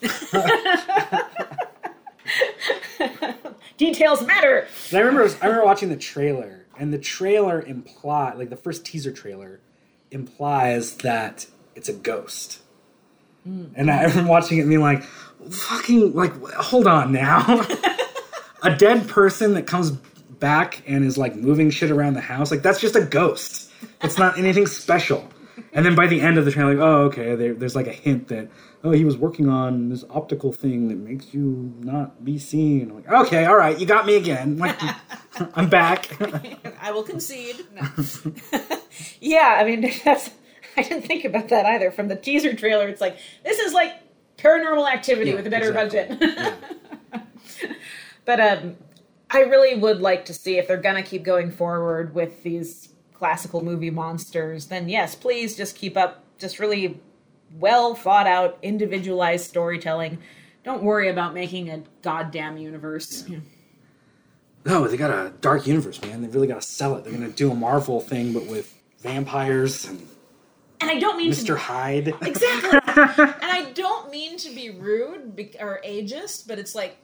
Details matter. And I remember I remember watching the trailer, and the trailer imply like the first teaser trailer implies that it's a ghost. Hmm. And I remember watching it and being like, "Fucking like, hold on now." a dead person that comes back and is like moving shit around the house, like that's just a ghost. It's not anything special. And then by the end of the trailer, like, oh, okay, there, there's like a hint that oh, he was working on this optical thing that makes you not be seen. I'm like, okay, all right, you got me again. I'm back. I will concede. No. yeah, I mean that's. I didn't think about that either. From the teaser trailer, it's like this is like Paranormal Activity Yeah, with a better exactly. budget. but um, I really would like to see if they're gonna keep going forward with these classical movie monsters. Then yes, please just keep up. Just really well thought out, individualized storytelling. Don't worry about making a goddamn universe. no, they got a dark universe, man. They really got to sell it. They're gonna do a Marvel thing, but with vampires and And I don't mean to Mr. Hyde. Exactly. and I don't mean to be rude or ageist, but it's like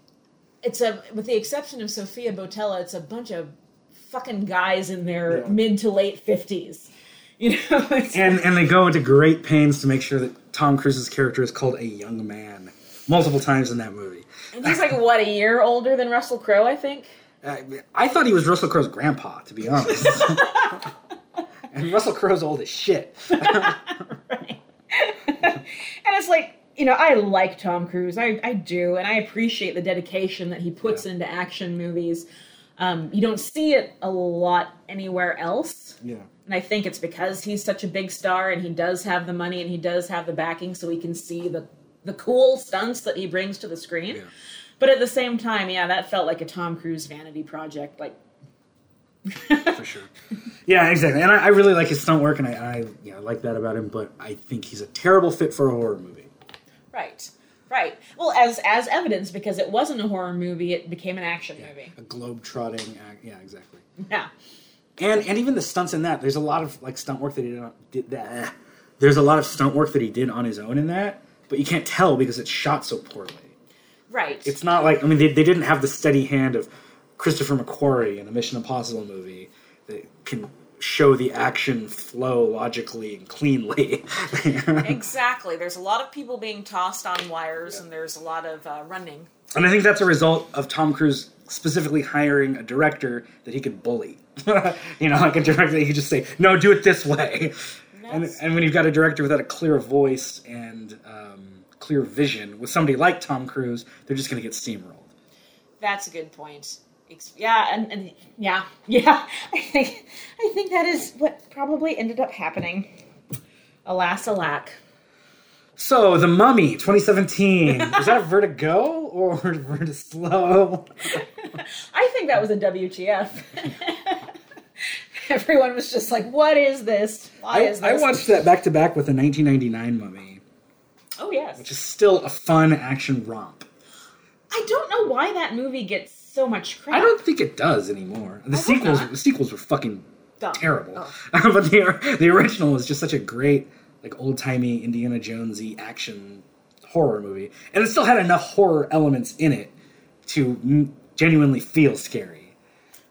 it's a with the exception of Sofia Boutella, it's a bunch of fucking guys in their Yeah. mid to late fifties. You know, and and they go into great pains to make sure that Tom Cruise's character is called a young man multiple times in that movie. and he's like what a year older than Russell Crowe, I think. Uh, I thought he was Russell Crowe's grandpa, to be honest. and Russell Crowe's old as shit. right. and it's like, you know, I like Tom Cruise. I, I do. And I appreciate the dedication that he puts Yeah. into action movies. Um, you don't see it a lot anywhere else. Yeah. And I think it's because he's such a big star and he does have the money and he does have the backing so we can see the, the cool stunts that he brings to the screen. Yeah. But at the same time, yeah, that felt like a Tom Cruise vanity project. Like, for sure. Yeah, exactly. And I, I really like his stunt work, and I, I yeah I like that about him. But I think he's a terrible fit for a horror movie. right, right. Well, as as evidence, because it wasn't a horror movie, it became an action movie. A globe trotting. act Yeah, exactly. Yeah. And and even the stunts in that, there's a lot of like stunt work that he did. On, did that. Eh. There's a lot of stunt work that he did on his own in that, but you can't tell because it's shot so poorly. Right. It's not like I mean they, they didn't have the steady hand of Christopher McQuarrie in a Mission Impossible movie that can show the action flow logically and cleanly. exactly. There's a lot of people being tossed on wires, and there's a lot of uh, running. And I think that's a result of Tom Cruise specifically hiring a director that he could bully. you know, like a director that he could just say, "No, do it this way." And, and when you've got a director without a clear voice and um, clear vision, with somebody like Tom Cruise, they're just going to get steamrolled. That's a good point. Yeah, and, and yeah, yeah. I think I think that is what probably ended up happening. Alas, alack. So, The Mummy, 2017. Is that a Vertigo or Vertislow? I think that was a WTF. Everyone was just like, "What is this? Why I, is this I watched that back to back with the 1999 Mummy, Oh yes. which is still a fun action romp. I don't know why that movie gets so much crap. I don't think it does anymore. The I sequels, the sequels were fucking Dumb. terrible, Oh. but the the original was just such a great, like old timey Indiana Jonesy action horror movie, and it still had enough horror elements in it to mm, genuinely feel scary.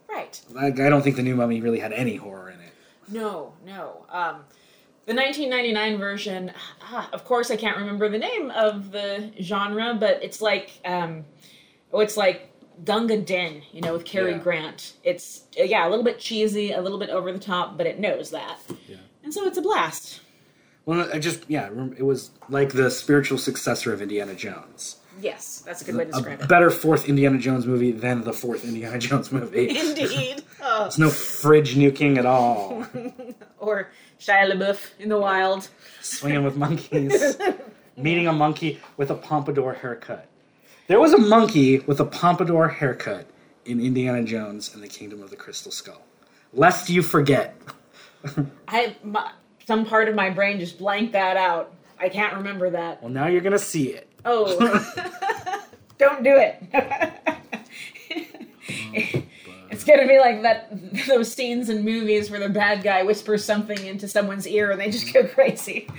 Right. Like, I don't think the new Mummy really had any horror in it. No, no. Um, the 1999 version, ah, of course, I can't remember the name of the genre, but it's like, um, oh, it's like Gunga Din, you know, with Cary Yeah. Grant. It's uh, yeah, a little bit cheesy, a little bit over the top, but it knows that, Yeah. and so it's a blast. Well, I just yeah, it was like the spiritual successor of Indiana Jones. Yes, that's a good way to describe A it. better fourth Indiana Jones movie than the fourth Indiana Jones movie. Indeed. Oh. There's no fridge nuking at all. Or Shia LaBeouf in the wild. swinging with monkeys, meeting a monkey with a pompadour haircut. There was a monkey with a pompadour haircut in Indiana Jones and the Kingdom of the Crystal Skull. Lest you forget. I my, some part of my brain just blanked that out. I can't remember that. Well, now you're gonna see it. Oh, don't do it. It's gonna be like that those scenes in movies where the bad guy whispers something into someone's ear and they just go crazy.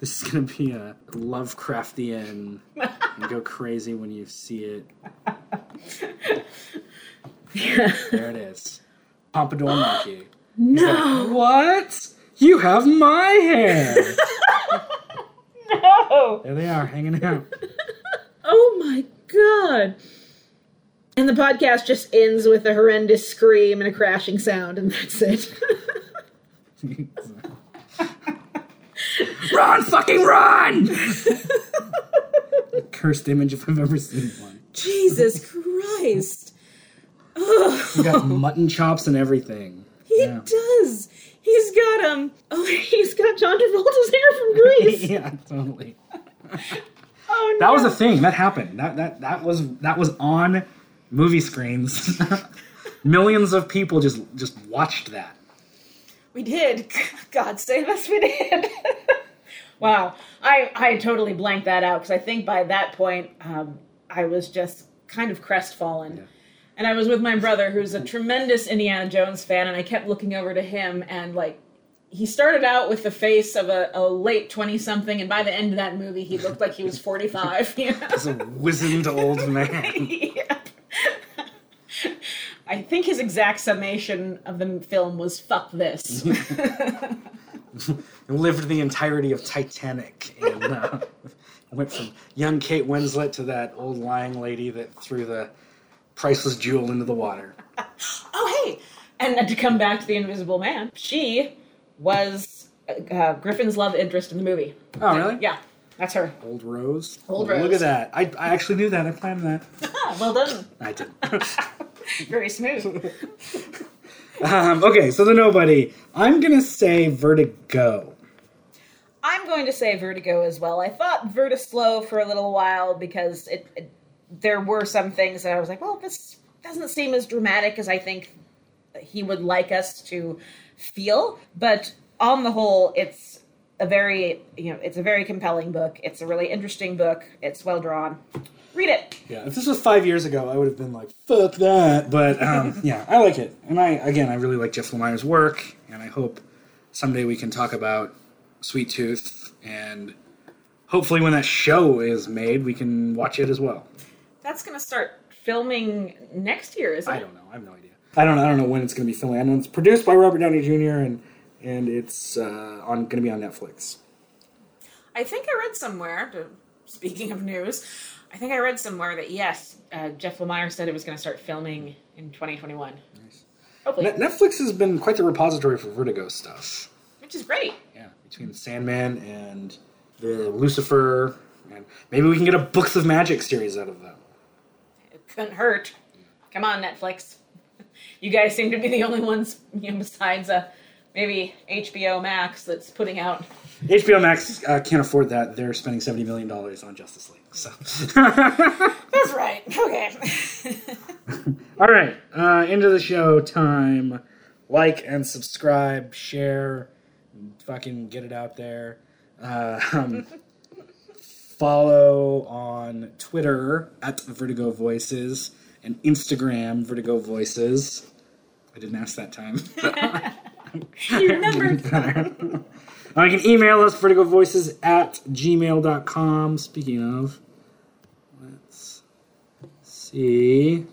This is gonna be a Lovecraftian. and go crazy when you see it. There it is. Pompadour monkey. No, What? You have my hair. no. There they are, hanging out. Oh my god. And the podcast just ends with a horrendous scream and a crashing sound, and that's it. run, fucking run! Cursed image if I've ever seen one. Jesus Christ. You got mutton chops and everything. He Yeah. does. He's got um. Oh, he's got John Travolta's hair from Grease. yeah, totally. Oh no. That was a thing. That happened. That that that was that was on movie screens. Millions of people just just watched that. We did. God save us, we did. wow. I I totally blanked that out because I think by that point um, I was just kind of crestfallen. Yeah. And I was with my brother, who's a tremendous Indiana Jones fan, and I kept looking over to him and like. He started out with the face of a, a late twenty something, and by the end of that movie, he looked like he was forty five. You know? As a wizened old man. yeah. I think his exact summation of the film was "fuck this." And lived the entirety of Titanic and uh, went from young Kate Winslet to that old lying lady that threw the priceless jewel into the water. oh, hey! And to come back to the Invisible Man, she was uh, Griffin's love interest in the movie. Oh, really? Yeah, that's her. Old Rose. Old Oh, Look at that. I, I actually knew that. I planned that. Well done. I did. Very smooth. um, okay, so the nobody. I'm gonna say Vertigo. I'm going to say Vertigo as well. I thought Vertislow for a little while because it, it there were some things that I was like, well, this doesn't seem as dramatic as I think he would like us to feel. But on the whole, it's a very you know it's a very compelling book. It's a really interesting book. It's well drawn. Read it. Yeah, if this was five years ago, I would have been like, "Fuck that." But um, yeah, I like it, and I again, I really like Jeff Lemire's work, and I hope someday we can talk about Sweet Tooth, and hopefully, when that show is made, we can watch it as well. That's going to start filming next year, isn't it? I don't know. I have no idea. I don't. I don't know when it's going to be filming. I know it's produced by Robert Downey Jr. and and it's uh, on going to be on Netflix. I think I read somewhere. to- Speaking of news, I think I read somewhere that yes, uh, Jeff Lemire said it was going to start filming in 2021. Hopefully, Net- Netflix has been quite the repository for Vertigo stuff. which is great. Yeah, between Sandman and the Lucifer, and maybe we can get a Books of Magic series out of them. It couldn't hurt. Come on, Netflix. You guys seem to be the only ones, you know, besides uh, maybe HBO Max that's putting out. HBO Max uh, can't afford that. They're spending seventy million dollars on Justice League. So, That's right. Okay. all right, uh, end of the show time. Like and subscribe, share, fucking get it out there. Uh, um, follow on Twitter at Vertigo Voices and Instagram Vertigo Voices. I didn't ask that time. You remember? Uh, can email us vertigovoices at gmail.com. Speaking of, let's see.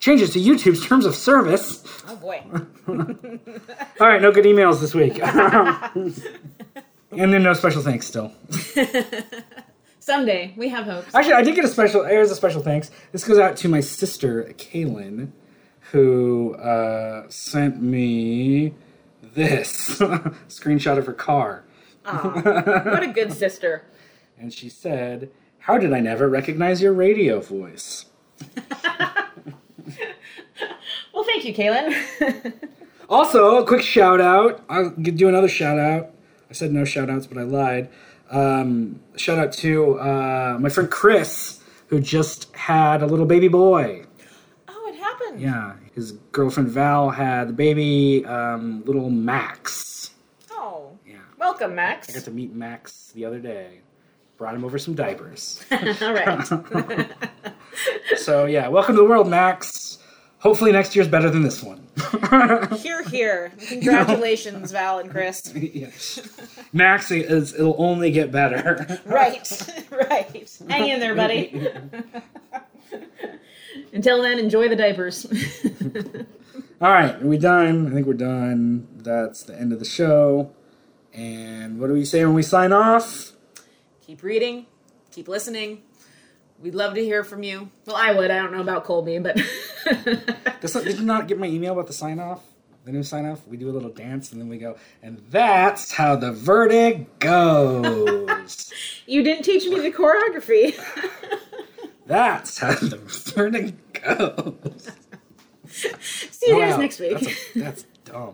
Changes to YouTube's terms of service. Oh boy. All right, no good emails this week. and then no special thanks still. Someday we have hopes. Actually, I did get a special. There's a special thanks. This goes out to my sister, Kaylin, who uh, sent me this screenshot of her car. What a good sister. And she said, How did I never recognize your radio voice? Well, thank you, Kaylin. Also, a quick shout out. I'll do another shout out. I said no shout outs, but I lied. Um, shout out to uh, my friend Chris, who just had a little baby boy. Oh, it happened. Yeah, his girlfriend Val had the baby, um, little Max. Oh, Yeah, welcome, Max. I got to meet Max the other day. Brought him over some diapers. All right. so yeah, welcome to the world, Max. Hopefully next year's better than this one. here, here. Congratulations, Val and Chris. yes. Max is it'll only get better. Right, right. Hang in there, buddy. Until then, enjoy the diapers. All right, are we done? I think we're done. That's the end of the show. And what do we say when we sign off? keep reading, keep listening. We'd love to hear from you. Well, I would. I don't know about Colby, but not, did you not get my email about the sign off? The new sign off? We do a little dance and then we go, and that's how the verdict goes. you didn't teach me the choreography. That's how the verdict goes. See you guys next week. That's, a, that's dumb.